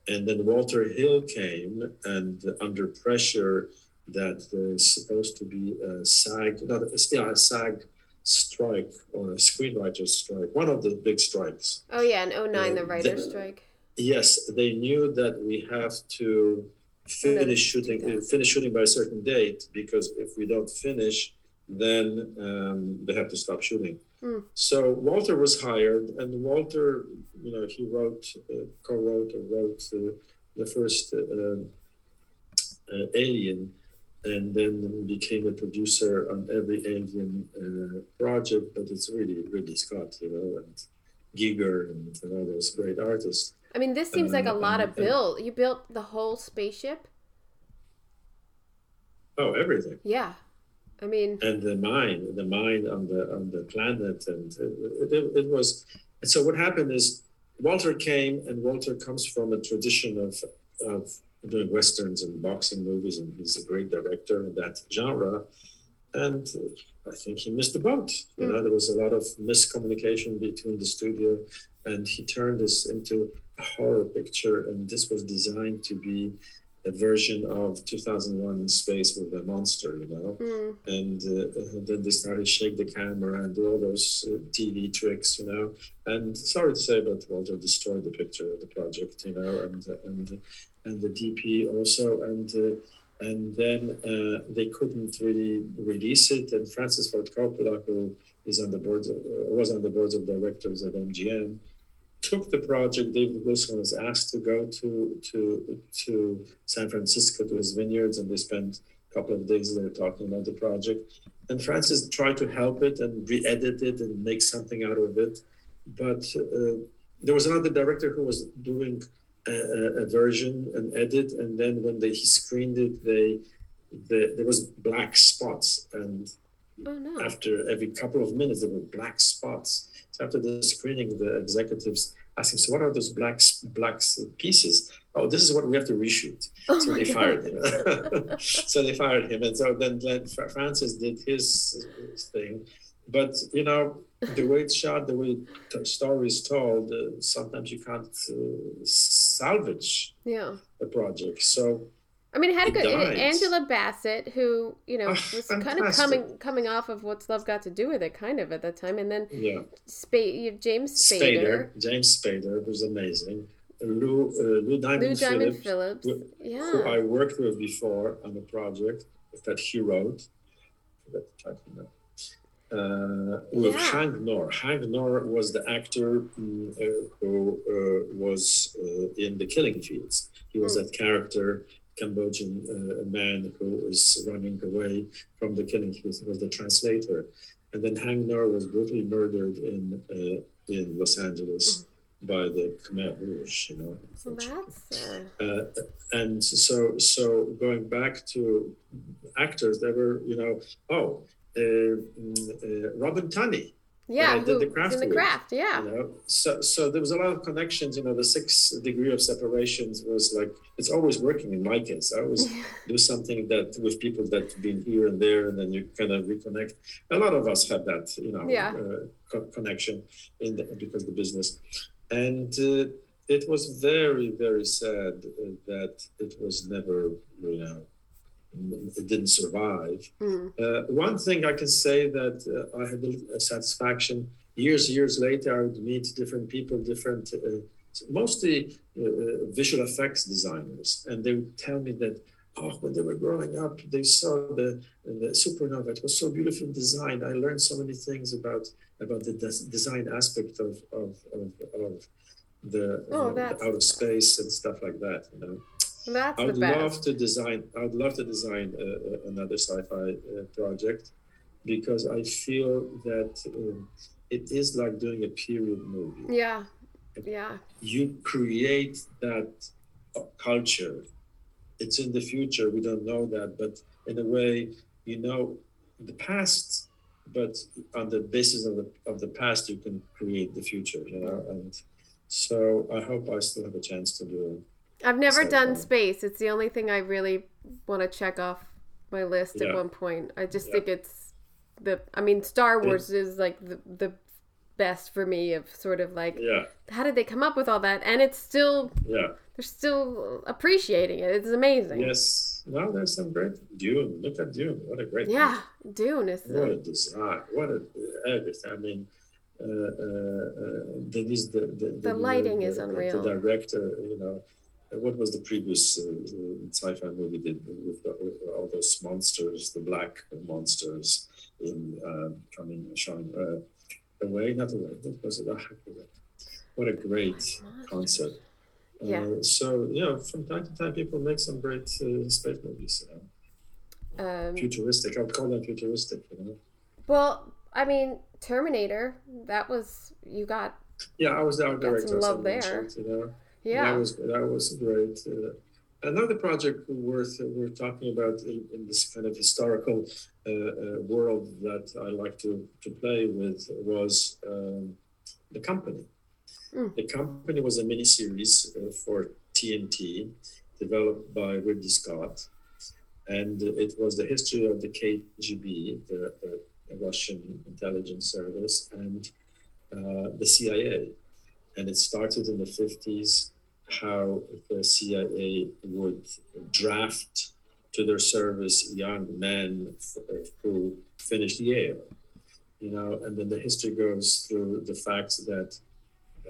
Speaker 2: And then Walter Hill came, and under pressure that there's supposed to be a SAG, not a, yeah, a SAG strike or a screenwriter strike, one of the big strikes.
Speaker 1: Oh yeah, in 09, uh, the writer's they, strike.
Speaker 2: Yes, they knew that we have to finish shooting, uh, finish shooting by a certain date because if we don't finish, then um, they have to stop shooting. Mm. So Walter was hired, and Walter, you know, he wrote, uh, co-wrote, or wrote uh, the first uh, uh, Alien, and then became a producer on every Alien uh, project. But it's really Ridley Scott, you know, and Giger, and know, those great artists.
Speaker 1: I mean, this seems like a lot and, of build. You built the whole spaceship.
Speaker 2: Oh, everything.
Speaker 1: Yeah. I mean,
Speaker 2: and the mine, the mine on the on the planet, and it, it, it, was. And so what happened is Walter came, and Walter comes from a tradition of of doing westerns and boxing movies, and he's a great director in that genre. And I think he missed the boat. You know, there was a lot of miscommunication between the studio, and he turned this into a horror picture. And this was designed to be a version of 2001 in space with a monster you know mm. and uh, then they started shake the camera and do all those uh, tv tricks you know and sorry to say but walter destroyed the picture of the project you know and and and the dp also and uh, and then uh, they couldn't really release it and francis ford coppola who is on the board uh, was on the boards of directors at mgm took the project, David Wilson was asked to go to to to San Francisco to his vineyards, and they spent a couple of days there talking about the project. And Francis tried to help it and re-edit it and make something out of it, but uh, there was another director who was doing a, a, version, an edit, and then when they he screened it, they, they there was black spots, and oh, no. after every couple of minutes there were black spots So after the screening, the executives asked him, "So what are those black black pieces?" Oh, this is what we have to reshoot. Oh so they God. fired him. so they fired him, and so then, then Francis did his thing. But you know, the way it's shot, the way the story is told, uh, sometimes you can't uh, salvage
Speaker 1: yeah.
Speaker 2: a project. So
Speaker 1: I mean, it had a good. Angela Bassett, who you know oh, was kind of coming coming off of what's love got to do with it, kind of at that time, and then
Speaker 2: yeah,
Speaker 1: Sp- James Spader. Spader,
Speaker 2: James Spader was amazing. Lou, uh, Lou Diamond,
Speaker 1: Lou Diamond Phillips, Phillips. Who,
Speaker 2: yeah, who I worked with before on a project that he wrote. Uh, with yeah. Hank Ngor. Hank Ngor was the actor mm, uh, who uh, was uh, in The Killing Fields. He was mm. that character Cambodian uh, man who was running away from the killing. He was, the translator. And then Hank Ngor was brutally murdered in uh, in Los Angeles by the Khmer Rouge, you know. Uh, and so so going back to actors, there were you know oh mm, Robin Tunney.
Speaker 1: Yeah,
Speaker 2: I did the craft
Speaker 1: in the
Speaker 2: with,
Speaker 1: craft. Yeah.
Speaker 2: you know so so there was a lot of connections you know the six degree of separations was like it's always working in my case i always do something that with people that have been here and there and then you kind of reconnect a lot of us have that you know
Speaker 1: Yeah.
Speaker 2: uh, co- connection in the, because of the business and uh, it was very very sad uh, that it was never you know it didn't survive
Speaker 1: Mm.
Speaker 2: uh, one thing I can say that uh, I had a satisfaction years, years later. I would meet different people, different, uh, mostly uh, uh, visual effects designers, and they would tell me that oh, when they were growing up, they saw the, the supernova. It was so beautifully designed. I learned so many things about about the des- design aspect of of, of, of the,
Speaker 1: Oh,
Speaker 2: the outer space and stuff like that. You know.
Speaker 1: That's
Speaker 2: I
Speaker 1: the best.
Speaker 2: love to design. I would love to design uh, uh, another sci-fi uh, project because I feel that um, it is like doing a period movie.
Speaker 1: Yeah. Yeah.
Speaker 2: You create that uh, culture. It's in the future. We don't know that, but in a way, you know the past. But on the basis of the of the past, you can create the future. You know, and so I hope I still have a chance to do.
Speaker 1: I've never
Speaker 2: So
Speaker 1: done
Speaker 2: fun.
Speaker 1: space. It's the only thing I really want to check off my list at one point. I just
Speaker 2: Yeah.
Speaker 1: think it's the. I mean, Star Wars is like the the best for me of sort of like
Speaker 2: Yeah,
Speaker 1: how did they come up with all that? And it's still
Speaker 2: yeah.
Speaker 1: they're still appreciating it. It's amazing.
Speaker 2: Yes. No, there's some great Dune. Look at Dune. What a great
Speaker 1: Yeah, Dune is.
Speaker 2: What a design. What a everything. I mean, uh, uh, uh, the, the, the,
Speaker 1: The lighting is unreal.
Speaker 2: The director, you know, uh, what was the previous uh, uh, sci-fi movie did with, the, with all those monsters, the black monsters in um, coming showing uh, away, not away. What was it? Ah. What a great concept.
Speaker 1: Yeah.
Speaker 2: Uh, so you know, from time to time, people make some great uh, space movies. You know?
Speaker 1: um,
Speaker 2: Futuristic. I would call them futuristic. You know.
Speaker 1: well, I mean, Terminator. That was you got.
Speaker 2: Yeah, I was the art
Speaker 1: Got some
Speaker 2: director. as I
Speaker 1: love there.
Speaker 2: mentioned, You know.
Speaker 1: Yeah.
Speaker 2: That was that was great. Uh, another project worth we're talking about in, in this kind of historical uh, uh, world that I like to to play with was um, the company.
Speaker 1: Mm.
Speaker 2: The company was a miniseries uh, for TNT developed by Ridley Scott, and it was the history of the KGB, the, the Russian intelligence service, and uh, the CIA. And it started in the 50s how the CIA would draft to their service young men who finished Yale. You know, and then the history goes through the facts that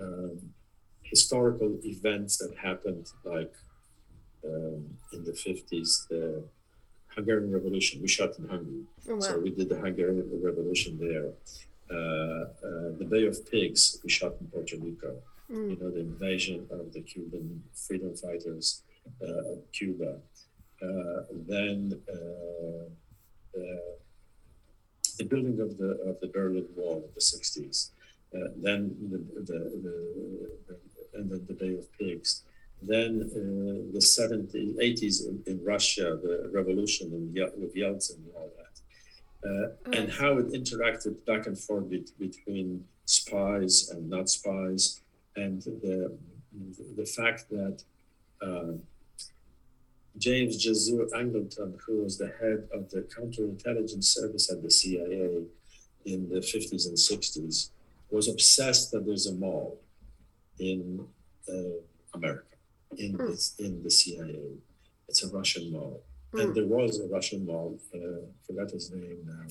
Speaker 2: um, historical events that happened, like um, in the 50s, the Hungarian Revolution, we shot in Hungary.
Speaker 1: Oh,
Speaker 2: So we did the Hungarian Revolution there. Uh, uh, the Bay of Pigs, we shot in Puerto Rico.
Speaker 1: Mm.
Speaker 2: You know, the invasion of the Cuban freedom fighters uh, of Cuba. Uh, then uh, the, the building of the of the Berlin Wall in the 60s. Uh, then the, the, the, the and then the Bay of Pigs. Then uh, the 70s, 80s in, in Russia, the revolution in, with Yeltsin and all that uh, and how it interacted back and forth bet- between spies and not spies, and the the fact that uh, James Jesus Angleton, who was the head of the counterintelligence service at the CIA in the 50s and 60s, was obsessed that there's a mall in uh, America, in
Speaker 1: Hmm.
Speaker 2: it's in the CIA. It's a Russian mall
Speaker 1: Mm.
Speaker 2: and there was a Russian mall. Uh, forgot his name now.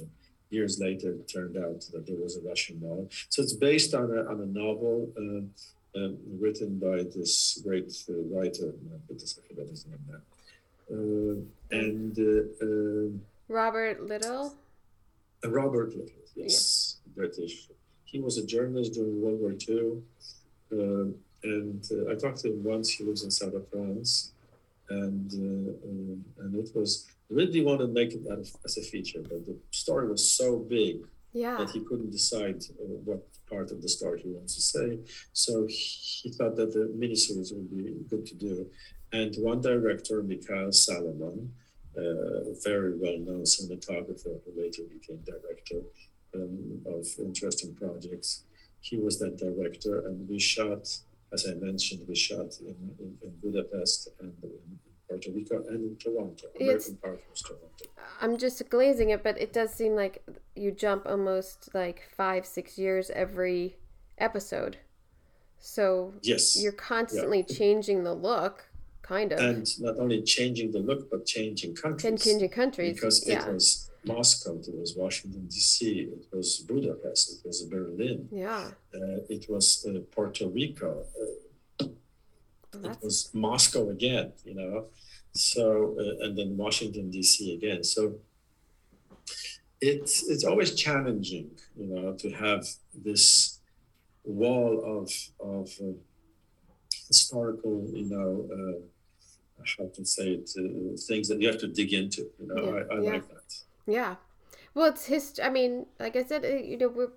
Speaker 2: Years later, it turned out that there was a Russian mall. So it's based on a on a novel uh, um, written by this great uh, writer. I forgot his name now. Uh, and uh, um,
Speaker 1: Robert Littell.
Speaker 2: uh, Robert Littell, yes, British. He was a journalist during World War II. And uh, I talked to him once. He lives in south of France. And uh, um, and it was Ridley wanted to make it as a feature, but the story was so big
Speaker 1: Yeah.
Speaker 2: that he couldn't decide uh, what part of the story he wants to say. So he thought that the miniseries would be good to do. And one director, Mikael Salomon, uh, very well known cinematographer who later became director, um, of interesting projects. He was that director, and we shot, as I mentioned, we shot in, in, in Budapest and in Puerto Rico and in Toronto, American part of Toronto.
Speaker 1: I'm just glazing it, but it does seem like you jump almost like five, six years every episode. So
Speaker 2: yes,
Speaker 1: you're constantly yeah. changing the look, kind of.
Speaker 2: And not only changing the look, but changing countries.
Speaker 1: And changing countries.
Speaker 2: Because yeah. it was Moscow, it was Washington, D.C., it was Budapest, it was Berlin.
Speaker 1: Yeah.
Speaker 2: Uh, it was uh, Puerto Rico. Uh, it was Moscow again, you know. So, uh, and then Washington, D.C. again. So, it's it's always challenging, you know, to have this wall of of uh, historical, you know, uh, how to say it, uh, things that you have to dig into. You know, yeah. I, I yeah. like that.
Speaker 1: Yeah, well, it's history. I mean, like I said, uh, you know, we're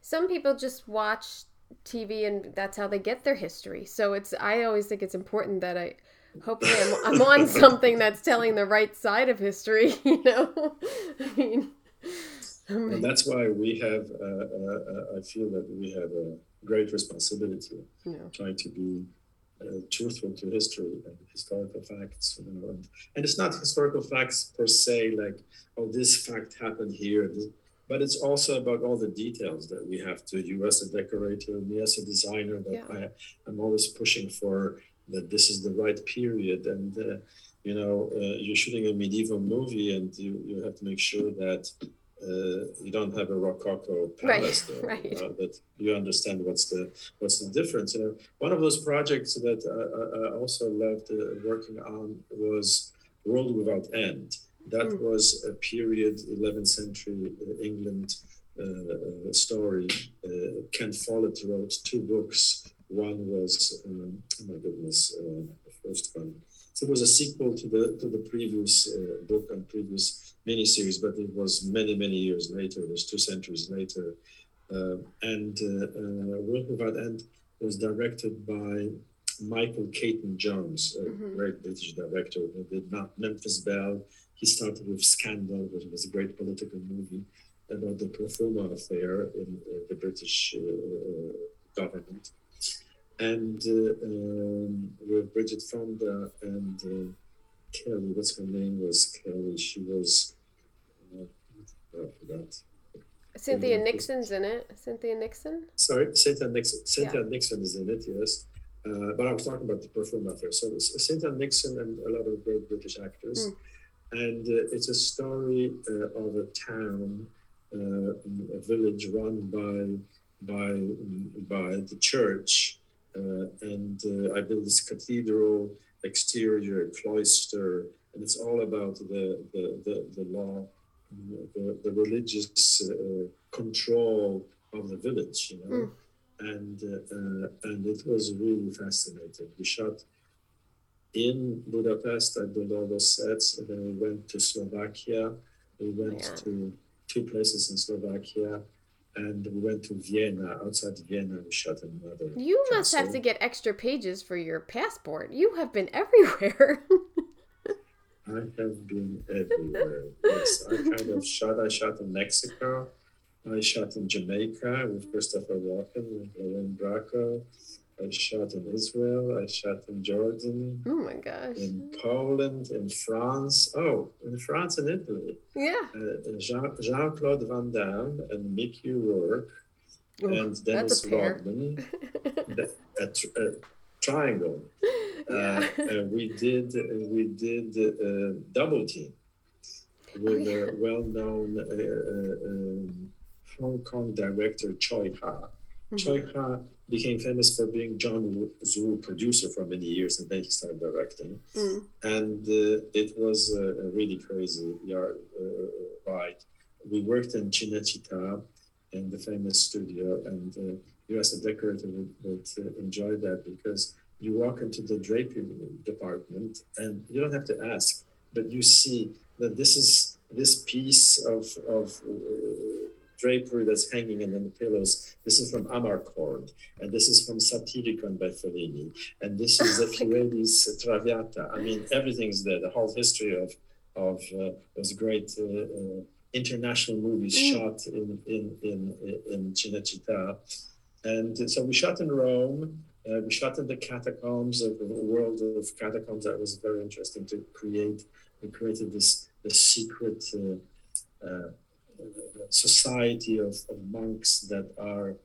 Speaker 1: some people just watch TV and that's how they get their history. So it's I always think it's important that I hopefully I'm, I'm on something that's telling the right side of history. You know, I mean
Speaker 2: and that's why we have uh, uh, uh, i feel that we have a great responsibility yeah. trying to be uh, truthful to history and historical facts you know and, and, it's not historical facts per se like oh this fact happened here but it's also about all the details that we have to you as a decorator me as a designer that yeah. I, i'm always pushing for that this is the right period and uh, you know uh, you're shooting a medieval movie and you, you have to make sure that uh, you don't have a rococo palace right, there, right. You know, that you understand what's the what's the difference. You know, one of those projects that I, I also loved uh, working on was World Without End. That mm. was a period 11th century uh, England uh, story. Uh, Ken Follett wrote two books. One was um, oh my goodness, uh, the first one. So it was a sequel to the to the previous book and previous miniseries, but it was many, many years later. It was two centuries later. Uh, and uh, uh, World Without End was directed by Michael Caton Jones, a mm-hmm. great British director who did not Memphis Belle. He started with Scandal, which was a great political movie about the Profumo affair in uh, the British uh, uh, government. And um, with Bridget Fonda and Kelly, what's her name was Kelly? She was I forgot.
Speaker 1: Cynthia Nixon's in it. Cynthia Nixon.
Speaker 2: Sorry, Cynthia Nixon. Cynthia yeah. Nixon is in it. Yes, uh, but I was talking about the Profumo affair. So Cynthia Nixon and a lot of great British actors, mm. And uh, it's a story uh, of a town, uh, a village run by by by the church, uh, and uh, I built this cathedral exterior cloister, and it's all about the the the, the law the, the religious uh, control of the village, you know. Mm. And uh, and it was really fascinating. We shot in Budapest. I did all those sets, and then we went to Slovakia. We went yeah. to two places in Slovakia, and we went to Vienna. Outside Vienna, we shot another.
Speaker 1: You must have to get extra pages for your passport. You have been everywhere.
Speaker 2: I have been everywhere. yes, I kind of shot. I shot in Mexico. I shot in Jamaica with Christopher Walken, with Lorraine Bracco. I shot in Israel. I shot in Jordan.
Speaker 1: Oh my gosh.
Speaker 2: In Poland, in France. Oh, in France and Italy.
Speaker 1: Yeah.
Speaker 2: Uh, Jean Claude Van Damme and Mickey Rourke Ooh, and Dennis Rodman. a, a, a triangle. Uh, uh, we did we did uh, double team with a well-known um, Hong Kong director Tsui Hark. Mm-hmm. Tsui Hark became famous for being John Woo producer for many years, and then he started directing. Mm. And uh, it was a, a really crazy yard, uh, ride. We worked in Cinecittà in the famous studio, and uh, you as a decorator would, would enjoy that because you walk into the drapery department and you don't have to ask, but you see that this is this piece of, of uh, drapery that's hanging in the pillows. This is from Amarcord, and this is from Satyricon by Fellini, and this is the Zeffirelli's Traviata. I mean, everything's there. The whole history of of uh, those great uh, uh, international movies
Speaker 1: Mm.
Speaker 2: shot in in in in Cinecittà, and so we shot in Rome. Uh, we shot in the catacombs of the world of catacombs. That was very interesting to create. We created this this secret uh, uh, society of, of monks that are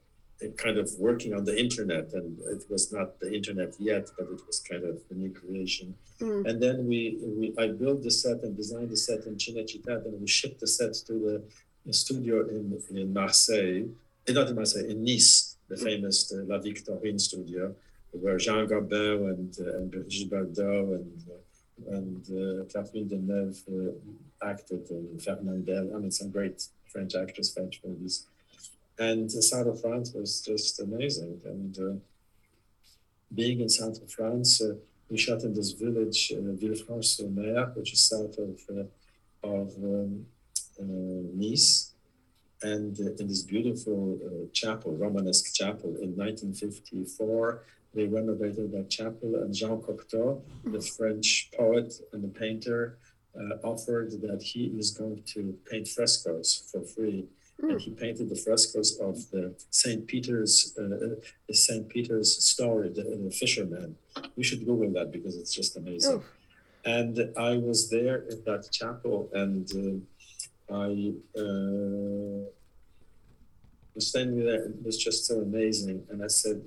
Speaker 2: uh, kind of working on the internet, and it was not the internet yet, but it was kind of a new creation.
Speaker 1: Mm.
Speaker 2: And then we, we I built the set and designed the set in Cinecittà. and we shipped the set to the, studio in in Marseille, eh, not in Marseille, in Nice, the famous uh, La Victorine studio, where Jean Gabin and uh, and Brigitte Bardot and uh, and uh, Catherine Deneuve uh, acted and Fernandel. I mean, some great French actors, French movies. And the south of France was just amazing. And uh, being in south of France, uh, we shot in this village, uh, Villefranche-sur-Mer, which is south of uh, of um, uh, Nice, and uh, in this beautiful uh, chapel, Romanesque chapel, in 1954, they renovated that chapel, and Jean Cocteau, the French poet and the painter, offered that he is going to paint frescoes for free.
Speaker 1: Mm.
Speaker 2: And he painted the frescoes of the Saint Peter's, uh, Saint Peter's story, the, the fisherman. You should Google that because it's just amazing.
Speaker 1: Oof.
Speaker 2: And I was there in that chapel, and uh, I uh, was standing there, and it was just so amazing. And I said,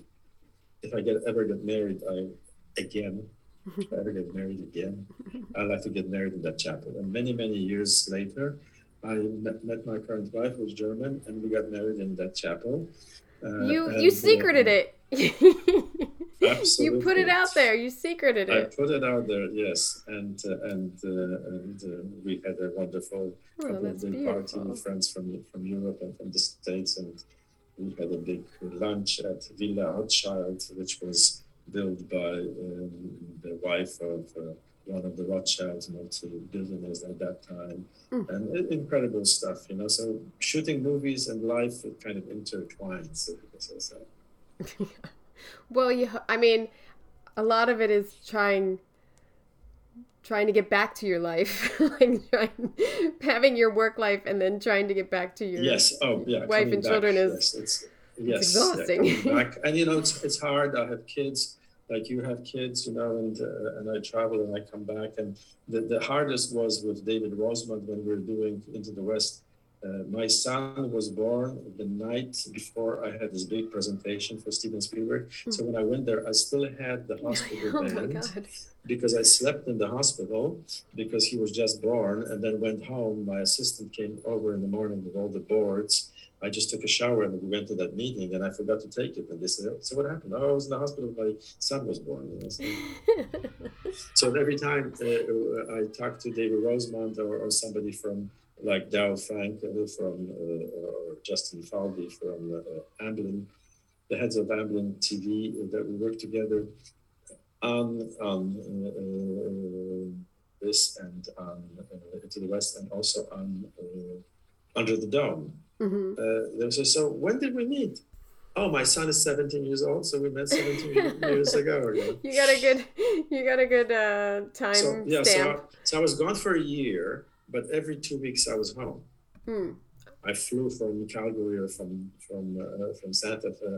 Speaker 2: if I get ever get married, I again, I ever get married again, I'd like to get married in that chapel. And many, many years later, I met, met my current wife, who was German, and we got married in that chapel. Uh,
Speaker 1: you
Speaker 2: and,
Speaker 1: you
Speaker 2: uh,
Speaker 1: secreted it. you put it out there. You secreted it.
Speaker 2: I put it out there, yes, and uh, and uh, and uh, we had a wonderful
Speaker 1: Oh,
Speaker 2: couple of
Speaker 1: that's
Speaker 2: big party with friends from from Europe and from the States, and we had a big lunch at Villa Rothschild, which was built by um, the wife of uh, one of the Rothschilds multi-billionaires at that time,
Speaker 1: Mm.
Speaker 2: and i- incredible stuff, you know. So shooting movies and life it kind of intertwines, if you could say so.
Speaker 1: Well, you. I mean, a lot of it is trying, trying to get back to your life, like trying, having your work life, and then trying to get back to your.
Speaker 2: yes oh yeah
Speaker 1: wife and
Speaker 2: back,
Speaker 1: children is-
Speaker 2: yes, it's yes
Speaker 1: exhausting.
Speaker 2: and you know it's, it's hard i have kids like you have kids you know and uh, and i travel and i come back and the, the hardest was with david rosemont when we were doing into the west uh, my son was born the night before I had this big presentation for Steven Spielberg. So when I went there, I still had the hospital
Speaker 1: oh
Speaker 2: band because I slept in the hospital because he was just born and then went home. My assistant came over in the morning with all the boards. I just took a shower and we went to that meeting and I forgot to take it. And they said, So what happened? Oh, I was in the hospital. My son was born. So, every time uh, I talk to David Rosemont or, or somebody from like Darryl Frank uh, from uh, or Justin Falvey from uh, Amblin, the heads of Amblin TV, uh, that we work together on on uh, uh, this and on uh, to the west and also on uh, under the dome.
Speaker 1: Hmm
Speaker 2: Uh, they so when did we meet? Oh, my son is 17 years old, so we met 17 years ago. You?
Speaker 1: You got a good, you got a good uh, time
Speaker 2: So yeah,
Speaker 1: stamp.
Speaker 2: so, so I was gone for a year, but every two weeks I was home.
Speaker 1: Hmm.
Speaker 2: I flew from Calgary or from from uh, from Santa Fe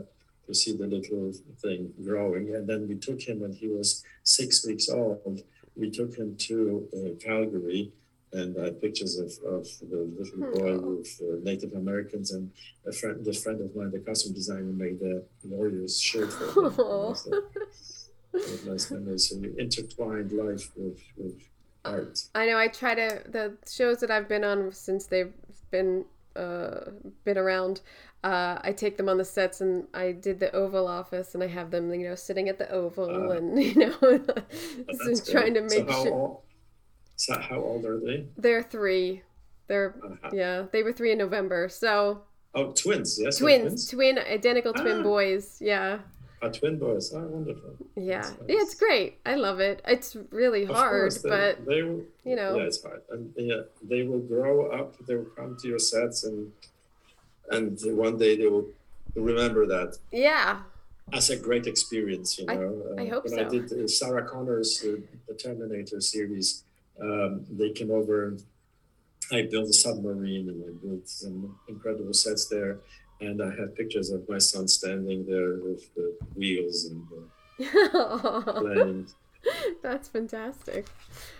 Speaker 2: to see the little thing growing, and then we took him when he was six weeks old. We took him to uh, Calgary, and have pictures of, of the little boy
Speaker 1: Aw.
Speaker 2: with uh, Native Americans and a friend, the friend of mine, the costume designer, made a Warriors shirt for him. So, nice memories. So we intertwined life with with art.
Speaker 1: I know. I try to the shows that I've been on since they've been uh, been around. Uh, I take them on the sets, and I did the Oval Office, and I have them, you know, sitting at the Oval,
Speaker 2: Ah.
Speaker 1: and you know, so trying to make
Speaker 2: so
Speaker 1: sure
Speaker 2: so how old are they?
Speaker 1: they're three. They're
Speaker 2: Uh-huh.
Speaker 1: yeah, they were three in November. So
Speaker 2: Oh, twins. Yes,
Speaker 1: twins, twin, identical twin
Speaker 2: Ah.
Speaker 1: boys. Yeah,
Speaker 2: Ah, twin boys. Oh, wonderful.
Speaker 1: yeah,
Speaker 2: That's
Speaker 1: yeah. It's great. I love it. It's really hard,
Speaker 2: course, they,
Speaker 1: but
Speaker 2: they will,
Speaker 1: you know.
Speaker 2: yeah, it's hard. And yeah, they will grow up. They will come to your sets, and and one day they will remember that
Speaker 1: yeah,
Speaker 2: as a great experience. You
Speaker 1: I-
Speaker 2: know,
Speaker 1: I hope
Speaker 2: when
Speaker 1: so.
Speaker 2: I did uh, Sarah Connor's uh, the Terminator series, um, they came over I built a submarine and I built some incredible sets there. And I have pictures of my son standing there with the wheels and the planes.
Speaker 1: That's fantastic.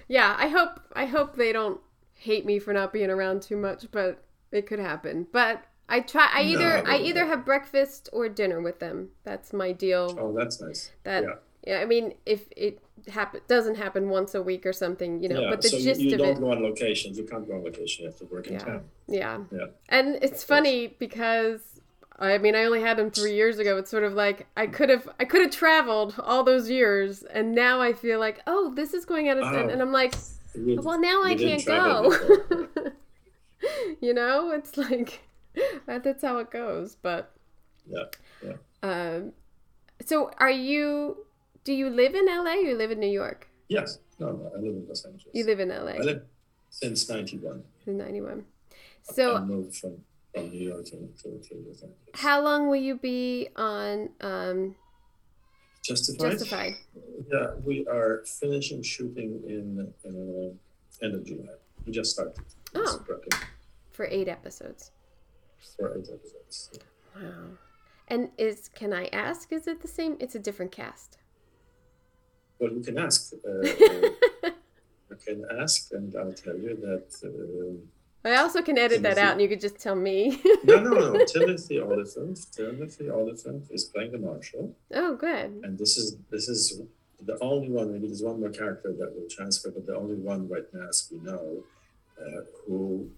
Speaker 1: Yeah, I hope I hope they don't hate me for not being around too much, but it could happen. But I try. I either
Speaker 2: No,
Speaker 1: I
Speaker 2: no.
Speaker 1: either have breakfast or dinner with them. That's my deal.
Speaker 2: Oh, that's nice.
Speaker 1: that
Speaker 2: yeah.
Speaker 1: Yeah. I mean, if it happen doesn't happen once a week or something, you know.
Speaker 2: yeah.
Speaker 1: But the
Speaker 2: so
Speaker 1: gist
Speaker 2: you, you
Speaker 1: of
Speaker 2: don't
Speaker 1: it,
Speaker 2: go on locations. You can't go on location. You have to work in
Speaker 1: Yeah.
Speaker 2: town.
Speaker 1: yeah.
Speaker 2: Yeah.
Speaker 1: And it's funny because I mean, I only had them three years ago. It's sort of like I could have I could have traveled all those years, and now I feel like, oh, this is going out of
Speaker 2: Oh.
Speaker 1: and I'm like,
Speaker 2: You-
Speaker 1: well, now I can't go. you know, it's like that's how it goes. But
Speaker 2: Yeah, yeah.
Speaker 1: Um, so are you? Do you live in LA? or You live in New York.
Speaker 2: Yes. No, no. I live in Los Angeles.
Speaker 1: You live in LA?
Speaker 2: I live since '91.
Speaker 1: in '91. So, I
Speaker 2: moved from, from New York to, to, to Los Angeles.
Speaker 1: how long will you be on um,
Speaker 2: Justified?
Speaker 1: Justified?
Speaker 2: Yeah, we are finishing shooting in uh, end of July. We just started.
Speaker 1: Oh. For eight episodes.
Speaker 2: for eight episodes.
Speaker 1: Wow. And is can I ask? Is it the same? It's a different cast.
Speaker 2: Well, you can ask. Uh, uh, you can ask, and I'll tell you that. Uh,
Speaker 1: I also can edit that out, and you could just tell me.
Speaker 2: no, no, no. Timothy Olyphant. Timothy Olyphant is playing the marshal,
Speaker 1: oh, good.
Speaker 2: and this is this is the only one. Maybe there's one more character that will transfer, but the only one right now, as we know, uh, who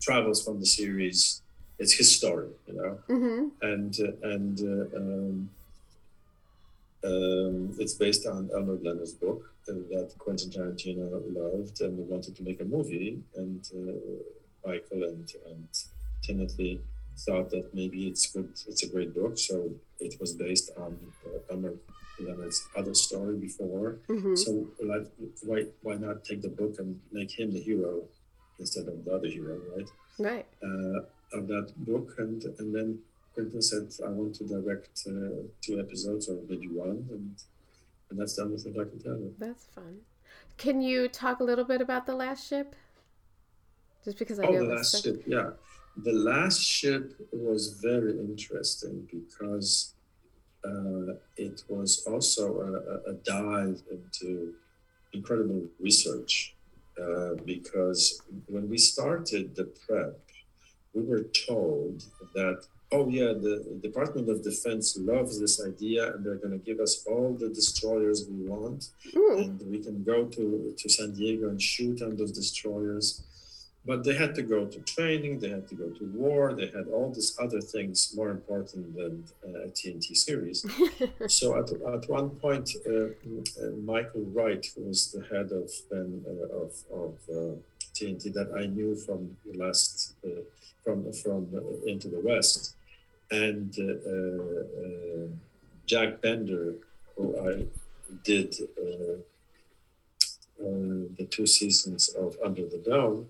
Speaker 2: travels from the series. It's his story, you know.
Speaker 1: Mm-hmm.
Speaker 2: and uh, and uh, um, um, it's based on Elmore Leonard's book uh, that Quentin Tarantino loved and wanted to make a movie. And uh, Michael and and Timothy thought that maybe it's good. It's a great book, so it was based on uh, Elmore Leonard's other story before.
Speaker 1: Mm-hmm.
Speaker 2: So like, why why not take the book and make him the hero instead of the other hero, right?
Speaker 1: Right.
Speaker 2: uh, of that book, and and then Quentin said, "I want to direct uh, two episodes or maybe one," and and that's the only thing I can tell you.
Speaker 1: That's fun. Can you talk a little bit about the last ship? Just because I
Speaker 2: Oh,
Speaker 1: know
Speaker 2: the last ship, yeah, the last ship was very interesting because uh, it was also a, a- a dive into incredible research. Uh, because when we started the prep, we were told that, oh, yeah, the Department of Defense loves this idea and they're going to give us all the destroyers we want
Speaker 1: Ooh.
Speaker 2: and we can go to, to San Diego and shoot on those destroyers. But they had to go to training, they had to go to war, they had all these other things more important than uh, a TNT series. so at, at one point, uh, uh, Michael Wright, who was the head of then uh, of, of uh, TNT that I knew from the last uh, from from uh, Into the West, and uh, uh, uh, Jack Bender, who I did uh, uh, the two seasons of Under the Dome.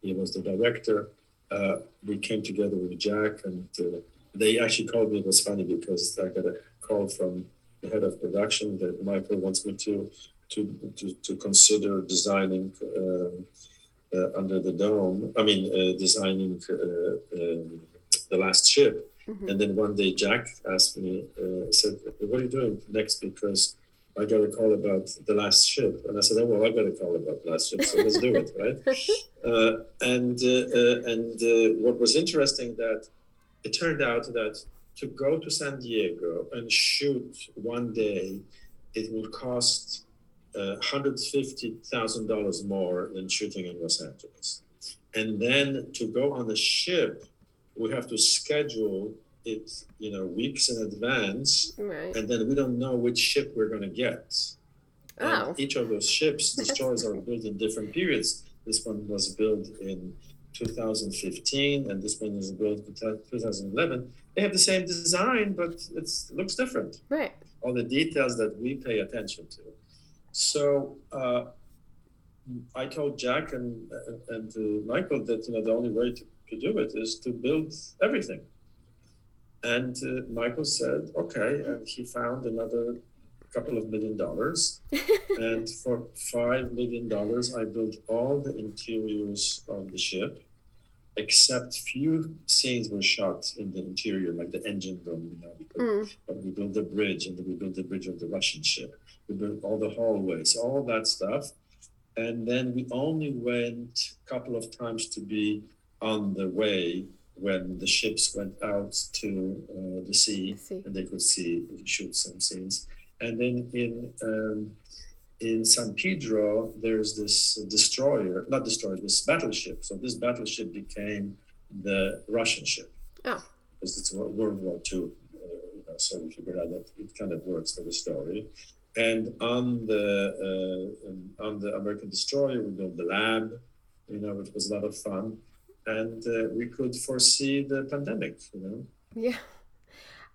Speaker 2: He was the director. Uh, we came together with Jack, and uh, they actually called me. It was funny because I got a call from the head of production that Michael wants me to to to, to consider designing um, uh, under the dome. I mean, uh, designing uh, um, the last ship.
Speaker 1: Mhm.
Speaker 2: And then one day, Jack asked me, uh, said, "What are you doing next?" Because I got a call about the last ship, and I said, "Oh well, I got a call about the last ship, so let's do it, right?" Uh, and uh, uh, and uh, what was interesting that it turned out that to go to San Diego and shoot one day, it would cost uh, hundred fifty thousand dollars more than shooting in Los Angeles, and then to go on a ship, we have to schedule it, you know, weeks in advance,
Speaker 1: right.
Speaker 2: and then we don't know which ship we're going to get. And
Speaker 1: Oh.
Speaker 2: each of those ships, destroyers are built in different periods. This one was built in 2015, and this one was built in 2011. They have the same design, but it looks different.
Speaker 1: Right.
Speaker 2: All the details that we pay attention to. So uh, I told Jack and and uh, Michael that you know the only way to, to do it is to build everything. And uh, Michael said, okay, and he found another couple of million dollars. and for five million dollars, I built all the interiors of the ship, except few scenes were shot in the interior, like the engine room. You know, because,
Speaker 1: Mm.
Speaker 2: but we built the bridge, and then we built the bridge of the Russian ship. We built all the hallways, all that stuff. And then we only went a couple of times to be on the way when the ships went out to uh, the sea
Speaker 1: see.
Speaker 2: and they could see shoot some scenes. And then in um, in San Pedro, there's this destroyer, not destroyer, this battleship. So this battleship became the Russian ship.
Speaker 1: Oh.
Speaker 2: Because it's World War II. Uh, so we figured out that it kind of works for the story. And on the uh, um, on the American destroyer, we built the lab, you know, which was a lot of fun. And uh, we could foresee the pandemic, you know.
Speaker 1: Yeah.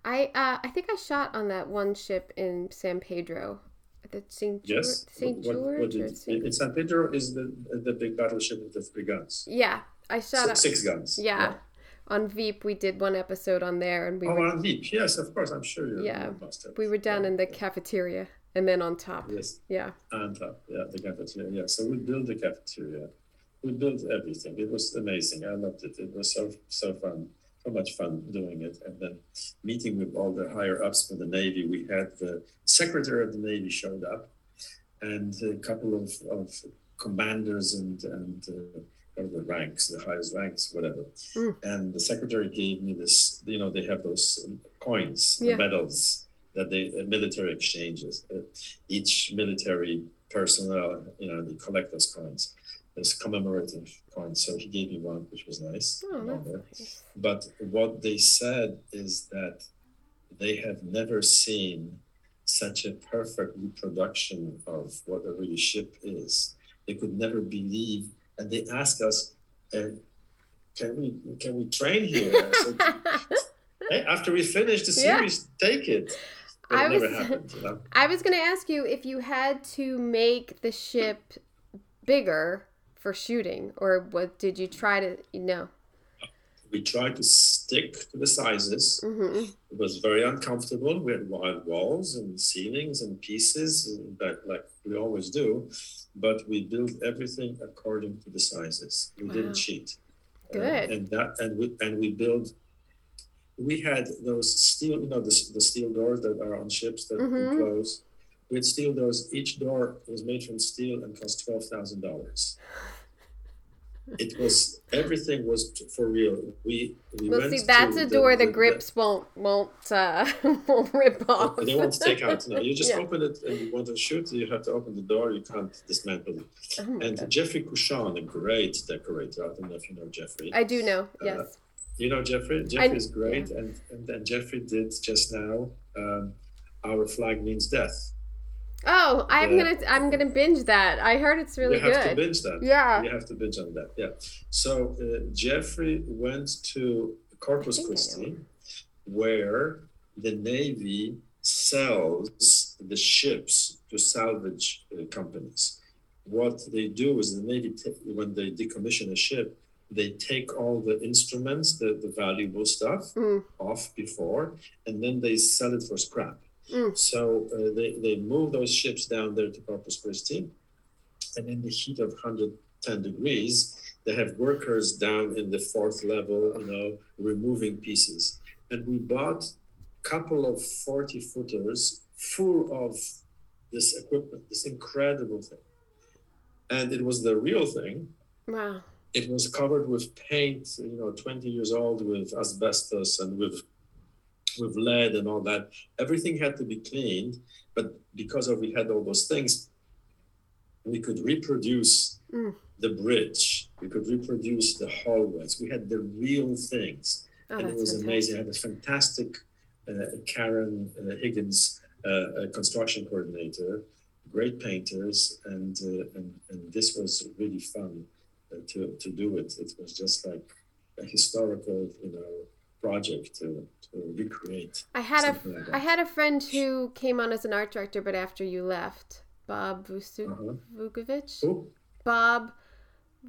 Speaker 1: I uh, I think I shot on that one ship in San Pedro. The St. George,
Speaker 2: Yes. What-
Speaker 1: George
Speaker 2: what did-
Speaker 1: St.
Speaker 2: in San Pedro is the the big battleship with the three guns.
Speaker 1: Yeah, I shot.
Speaker 2: Six, six guns.
Speaker 1: yeah. On Veep, we did one episode on there, and we
Speaker 2: Oh,
Speaker 1: were
Speaker 2: on Veep. Yes, of course. I'm sure you
Speaker 1: Yeah.
Speaker 2: you must have.
Speaker 1: we were down
Speaker 2: Yeah.
Speaker 1: in the cafeteria, and then on top.
Speaker 2: Yes,
Speaker 1: Yeah.
Speaker 2: on top. Yeah, the cafeteria. Yeah. So we built the cafeteria. We built everything. It was amazing. I loved it. It was so so fun. So much fun doing it. And then meeting with all the higher ups from the Navy. We had the Secretary of the Navy showed up, and a couple of, of commanders and and uh, the ranks, the highest ranks, whatever.
Speaker 1: Mm.
Speaker 2: And the secretary gave me this. You know, they have those coins,
Speaker 1: Yeah.
Speaker 2: the medals that they uh, military exchanges. Uh, each military personnel, you know, they collect those coins. Those commemorative coin, So he gave me one, which was nice.
Speaker 1: Oh,
Speaker 2: and all that.
Speaker 1: that's nice.
Speaker 2: But what they said is that they have never seen such a perfect reproduction of what a really ship is. They could never believe, and they asked us, uh, "Can we can we train here?" Said, hey, after we finish the
Speaker 1: Yeah.
Speaker 2: series, take it. But
Speaker 1: I
Speaker 2: it
Speaker 1: was-
Speaker 2: happened. You know?
Speaker 1: I was gonna ask you if you had to make the ship bigger for shooting, or what did you try to? No.
Speaker 2: We tried to stick to the sizes.
Speaker 1: hmm
Speaker 2: It was very uncomfortable. We had wide walls and ceilings and pieces, that like we always do. But we built everything according to the sizes. We
Speaker 1: Wow.
Speaker 2: didn't cheat. Uh,
Speaker 1: Good.
Speaker 2: and that, and we and we built. We had those steel, you know, the, the steel doors that are on ships that
Speaker 1: Mhm.
Speaker 2: we close. We had steel doors. Each door was made from steel and cost twelve thousand dollars. It was everything was for real. We we
Speaker 1: Well, see, that's a door the,
Speaker 2: the-
Speaker 1: grips won't won't uh, won't rip off.
Speaker 2: They want to take out. No, you just
Speaker 1: Yeah.
Speaker 2: open it and you want to shoot. You have to open the door. You can't dismantle it.
Speaker 1: Oh
Speaker 2: And
Speaker 1: God.
Speaker 2: Jeffrey Cushon, a great decorator. I don't know if you know Jeffrey.
Speaker 1: I do know.
Speaker 2: Uh,
Speaker 1: Yes.
Speaker 2: you know Jeffrey. Jeffrey is great, and and then Jeffrey did just now. Um, Our flag means death.
Speaker 1: Oh, I'm
Speaker 2: yeah.
Speaker 1: gonna I'm gonna binge that. I heard it's really good.
Speaker 2: you have to
Speaker 1: good.
Speaker 2: binge that.
Speaker 1: Yeah.
Speaker 2: You have to binge on that. Yeah. So uh, Jeffrey went to Corpus
Speaker 1: I think I know.
Speaker 2: Christi, where the Navy sells the ships to salvage uh, companies. What they do is the Navy, ta- when they decommission a ship, they take all the instruments, the, the valuable stuff
Speaker 1: Mm.
Speaker 2: off before, and then they sell it for scrap.
Speaker 1: Mm.
Speaker 2: So uh, they, they move those ships down there to Corpus Christi, and in the heat of 110 degrees, they have workers down in the fourth level, you know, removing pieces. And we bought a couple of 40 footers full of this equipment, this incredible thing. And it was the real thing.
Speaker 1: Wow.
Speaker 2: It was covered with paint, you know, 20 years old with asbestos and with with lead and all that. Everything had to be cleaned, but because of we had all those things, we could reproduce
Speaker 1: Mm.
Speaker 2: the bridge. We could reproduce the hallways. We had the real things,
Speaker 1: Oh,
Speaker 2: and it was
Speaker 1: fantastic.
Speaker 2: amazing. I had a fantastic uh, Karen uh, Higgins, uh, a construction coordinator, great painters, and uh, and, and this was really fun uh, to to do it. It was just like a historical, you know, project to, to recreate.
Speaker 1: I had a
Speaker 2: like.
Speaker 1: I had a friend who came on as an art director, but after you left, Bob Vusu-
Speaker 2: Uh-huh.
Speaker 1: Vukovic.
Speaker 2: Oh,
Speaker 1: Bob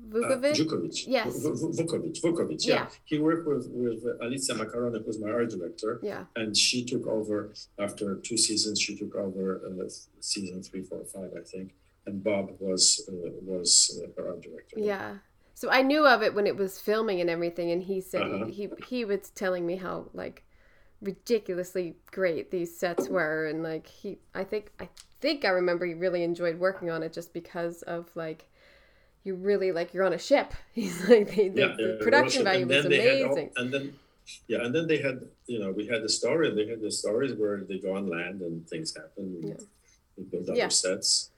Speaker 1: Vukovic.
Speaker 2: Uh, Vukovic.
Speaker 1: Yes.
Speaker 2: V- V- Vukovic. Vukovic. Yeah.
Speaker 1: Yeah.
Speaker 2: He worked with with Alicia Makarona, who's my art director,
Speaker 1: yeah.
Speaker 2: and she took over after two seasons. She took over uh, season three, four, five, I think. And Bob was uh, was uh, her art director.
Speaker 1: Yeah. So I knew of it when it was filming and everything, and he said
Speaker 2: Uh-huh.
Speaker 1: he he was telling me how like ridiculously great these sets were, and like he I think I think I remember he really enjoyed working on it just because of like you really like you're on a ship. He's like the,
Speaker 2: Yeah,
Speaker 1: the production value
Speaker 2: and
Speaker 1: was
Speaker 2: had all-
Speaker 1: amazing.
Speaker 2: and then, yeah, and then they had, you know, we had the story, and they had the stories where they go on land and things happen.
Speaker 1: Yeah.
Speaker 2: We build other
Speaker 1: Yeah.
Speaker 2: sets.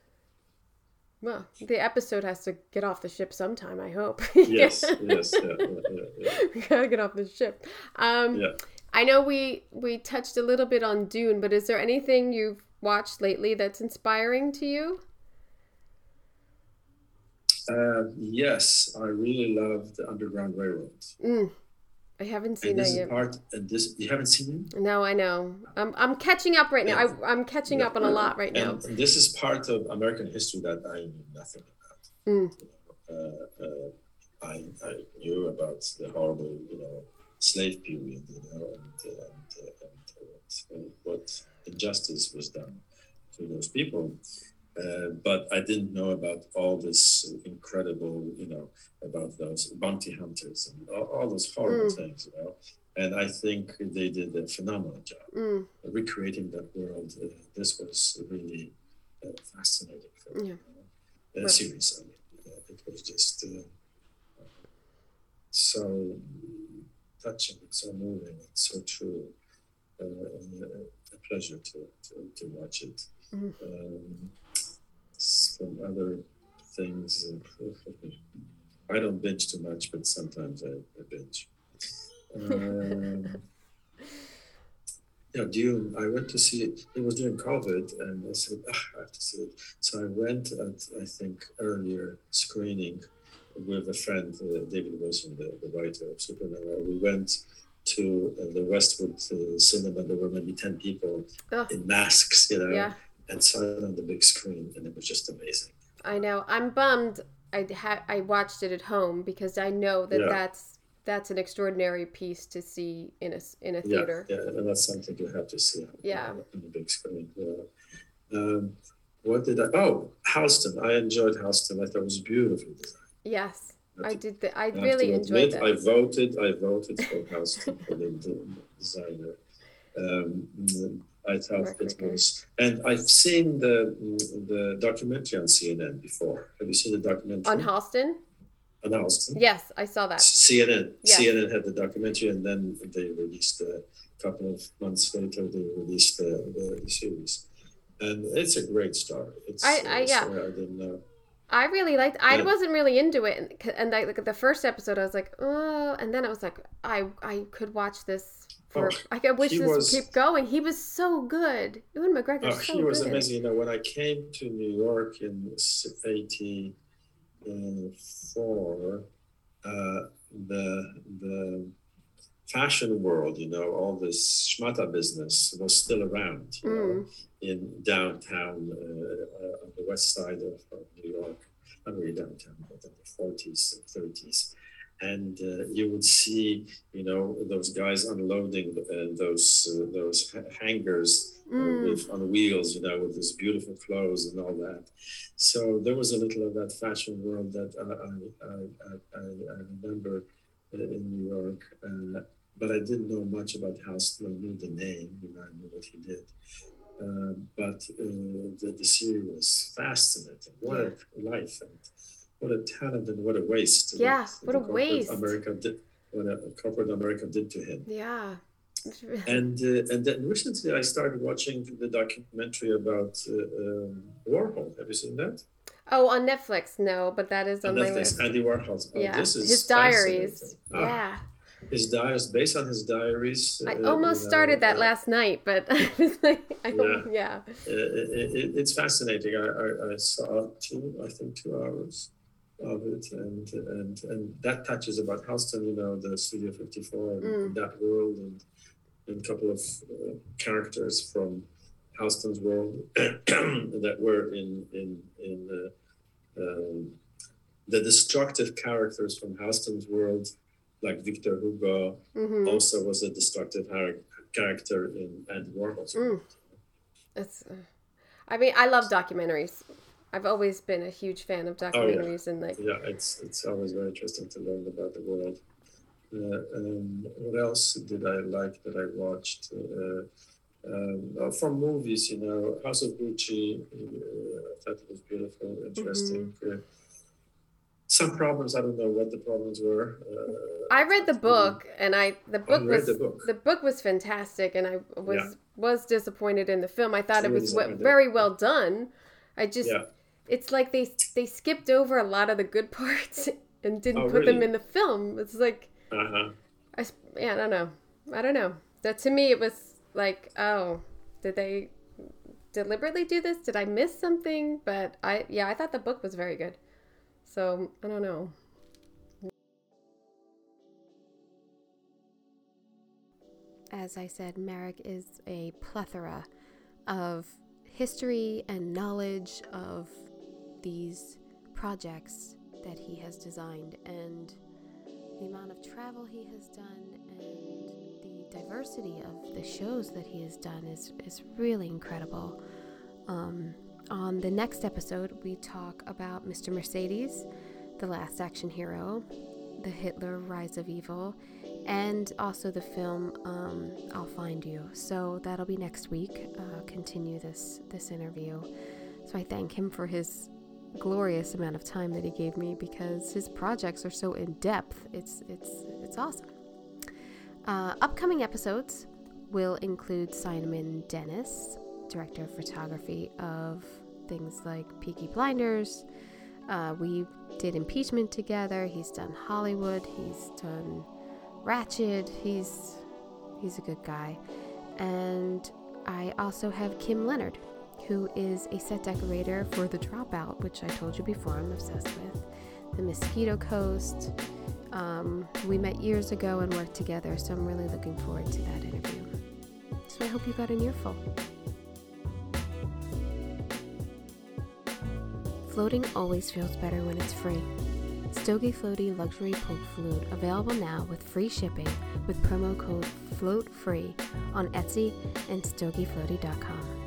Speaker 1: Well, the episode has to get off the ship sometime. I hope.
Speaker 2: Yes, yes, yeah, yeah, yeah,
Speaker 1: we gotta get off the ship. Um,
Speaker 2: Yeah.
Speaker 1: I know we we touched a little bit on Dune, but is there anything you've watched lately that's inspiring to you?
Speaker 2: Uh, yes, I really love the Underground Railroad.
Speaker 1: Mm, I haven't seen
Speaker 2: And this
Speaker 1: yet.
Speaker 2: part, and this you haven't seen it.
Speaker 1: No, I know. I'm I'm catching up right now. I, I'm catching
Speaker 2: Yeah.
Speaker 1: up on a lot right now.
Speaker 2: This is part of American history that I knew nothing about.
Speaker 1: Mm.
Speaker 2: Uh, uh, I, I knew about the horrible, you know, slave period, you know, and, uh, and, and, what injustice was done to those people. Uh, but I didn't know about all this incredible, you know, about those bounty hunters and all, all those horrible
Speaker 1: Mm.
Speaker 2: things, you know. And I think they did a phenomenal job
Speaker 1: Mm,
Speaker 2: recreating that world. Uh, this was really uh, fascinating for me.
Speaker 1: Yeah.
Speaker 2: Uh,
Speaker 1: Right.
Speaker 2: series, I mean, it was just uh, so touching, so moving, it's so true. Uh, a pleasure to, to, to watch it.
Speaker 1: Mhm.
Speaker 2: Um, from other things, uh, I don't binge too much, but sometimes I, I binge. Um, yeah, Dune. I went to see it. It was during COVID, and I said, ah, I have to see it. So I went at I think earlier screening with a friend, uh, David Wilson, the, the writer of Supernova. We went to uh, the Westwood uh, Cinema. There were maybe ten people in masks, you know,
Speaker 1: yeah,
Speaker 2: and saw it on the big screen, and it was just amazing.
Speaker 1: I know. I'm bummed. I ha- I watched it at home because I know that
Speaker 2: Yeah.
Speaker 1: that's that's an extraordinary piece to see in a in a theater.
Speaker 2: yeah, and that's something you have to see. on-
Speaker 1: Yeah.
Speaker 2: on the big screen. Yeah. Um, what did I? Oh, Halston. I enjoyed Halston. I thought it was beautiful. design.
Speaker 1: Yes, I did. The, I
Speaker 2: have
Speaker 1: really enjoyed that.
Speaker 2: I voted. I voted for Halston for the, the designer. Um, I thought it was, and I've seen the mm, the documentary on CNN before. Have you seen the documentary
Speaker 1: On Halston?
Speaker 2: on Halston?
Speaker 1: Yes, I saw that.
Speaker 2: CNN.
Speaker 1: Yes.
Speaker 2: CNN had the documentary, and then they released a couple of months later. They released the, the, series, and it's a great story. It's,
Speaker 1: I- I- yeah.
Speaker 2: I didn't know.
Speaker 1: I really liked. I
Speaker 2: Yeah.
Speaker 1: wasn't really into it, and, and like, like the first episode, I was like, oh, and then I was like, I I could watch this for.
Speaker 2: Oh,
Speaker 1: I wish this
Speaker 2: was-
Speaker 1: would keep going. He was so good. Ewan McGregor.
Speaker 2: Oh,
Speaker 1: so
Speaker 2: he was
Speaker 1: good.
Speaker 2: amazing. You know, when I came to New York in '84, uh, the the fashion world, you know, all this schmata business was still around. You know,
Speaker 1: Mm.
Speaker 2: in downtown uh, uh, on the west side of, of New York, not really downtown, but in the 40s and 30s. And uh, you would see, you know, those guys unloading uh, those uh, those hangers uh,
Speaker 1: Mm.
Speaker 2: with on wheels, you know, with these beautiful clothes and all that. So there was a little of that fashion world that I I, I, I, remember uh, in New York, uh, but I didn't know much about Halston. I knew the name, you know, I knew what he did. Uh, but uh, the, the series was fascinating. What a life and what a talent and what a waste.
Speaker 1: Yeah,
Speaker 2: that
Speaker 1: what a waste.
Speaker 2: America did, what a corporate America did to him.
Speaker 1: Yeah.
Speaker 2: And uh, and then recently I started watching the documentary about uh, um, Warhol. Have you seen that?
Speaker 1: Oh, on Netflix, no, but that is on,
Speaker 2: On
Speaker 1: my
Speaker 2: Netflix,
Speaker 1: list.
Speaker 2: Andy Warhol. Oh,
Speaker 1: yeah,
Speaker 2: this is
Speaker 1: his diaries.
Speaker 2: Ah,
Speaker 1: Yeah,
Speaker 2: his diaries, based on his diaries.
Speaker 1: I
Speaker 2: uh,
Speaker 1: almost
Speaker 2: you know,
Speaker 1: started that
Speaker 2: uh,
Speaker 1: last night, but I was like, I
Speaker 2: Yeah.
Speaker 1: yeah.
Speaker 2: uh, it, it, it's fascinating. I, I, I saw two, I think, two hours of it, and and and that touches about Halston, you know, the Studio 54, and
Speaker 1: Mm.
Speaker 2: that world, and, and a couple of uh, characters from Halston's world that were in in in uh, um, the destructive characters from Halston's world, like Victor Hugo,
Speaker 1: Mm-hmm.
Speaker 2: also was a destructive har- character in Andy Warhol's world.
Speaker 1: It's. Uh, I mean, I love documentaries. I've always been a huge fan of
Speaker 2: Oh, yeah.
Speaker 1: documentaries and like.
Speaker 2: Yeah, it's it's always very interesting to learn about the world. Uh, um, what else did I like that I watched? Uh, um, from movies, you know, House of Gucci. Uh, I thought it was beautiful, interesting. Uh, some problems. I don't know what the problems were. Uh,
Speaker 1: I read the book, and I the
Speaker 2: Oh,
Speaker 1: book
Speaker 2: read
Speaker 1: was
Speaker 2: the book.
Speaker 1: the book was fantastic, and I was
Speaker 2: Yeah.
Speaker 1: was disappointed in the film. I thought it was w- very well done. I just
Speaker 2: yeah,
Speaker 1: it's like they they skipped over a lot of the good parts and didn't
Speaker 2: Oh,
Speaker 1: put them in the film. It's like
Speaker 2: uh-huh.
Speaker 1: I s- yeah, I don't know. I don't know. That to me it was like, oh, did they deliberately do this? Did I miss something? But I yeah, I thought the book was very good. So, I don't know. As I said, Marek is a plethora of history and knowledge of these projects that he has designed and the amount of travel he has done and the diversity of the shows that he has done is, is really incredible. Um, on the next episode, we talk about Mr. Mercedes, the last action hero, the Hitler Rise of Evil, and also the film um, I'll Find You. So that'll be next week. Uh, continue this this interview. So I thank him for his glorious amount of time that he gave me because his projects are so in depth. It's it's it's awesome. Uh, upcoming episodes will include Simon Dennis, director of photography of things like Peaky Blinders. Uh, we did impeachment together. He's done Hollywood. He's done Ratched. He's he's a good guy. And I also have Kim Leonard, who is a set decorator for The Dropout, which I told you before I'm obsessed with. The Mosquito Coast. Um, we met years ago and worked together, so I'm really looking forward to that interview. So I hope you got an earful. Floating always feels better when it's free. Stogie Floaty Luxury Poke Flute available now with free shipping with promo code FLOATFREE on Etsy and stogiefloaty.com.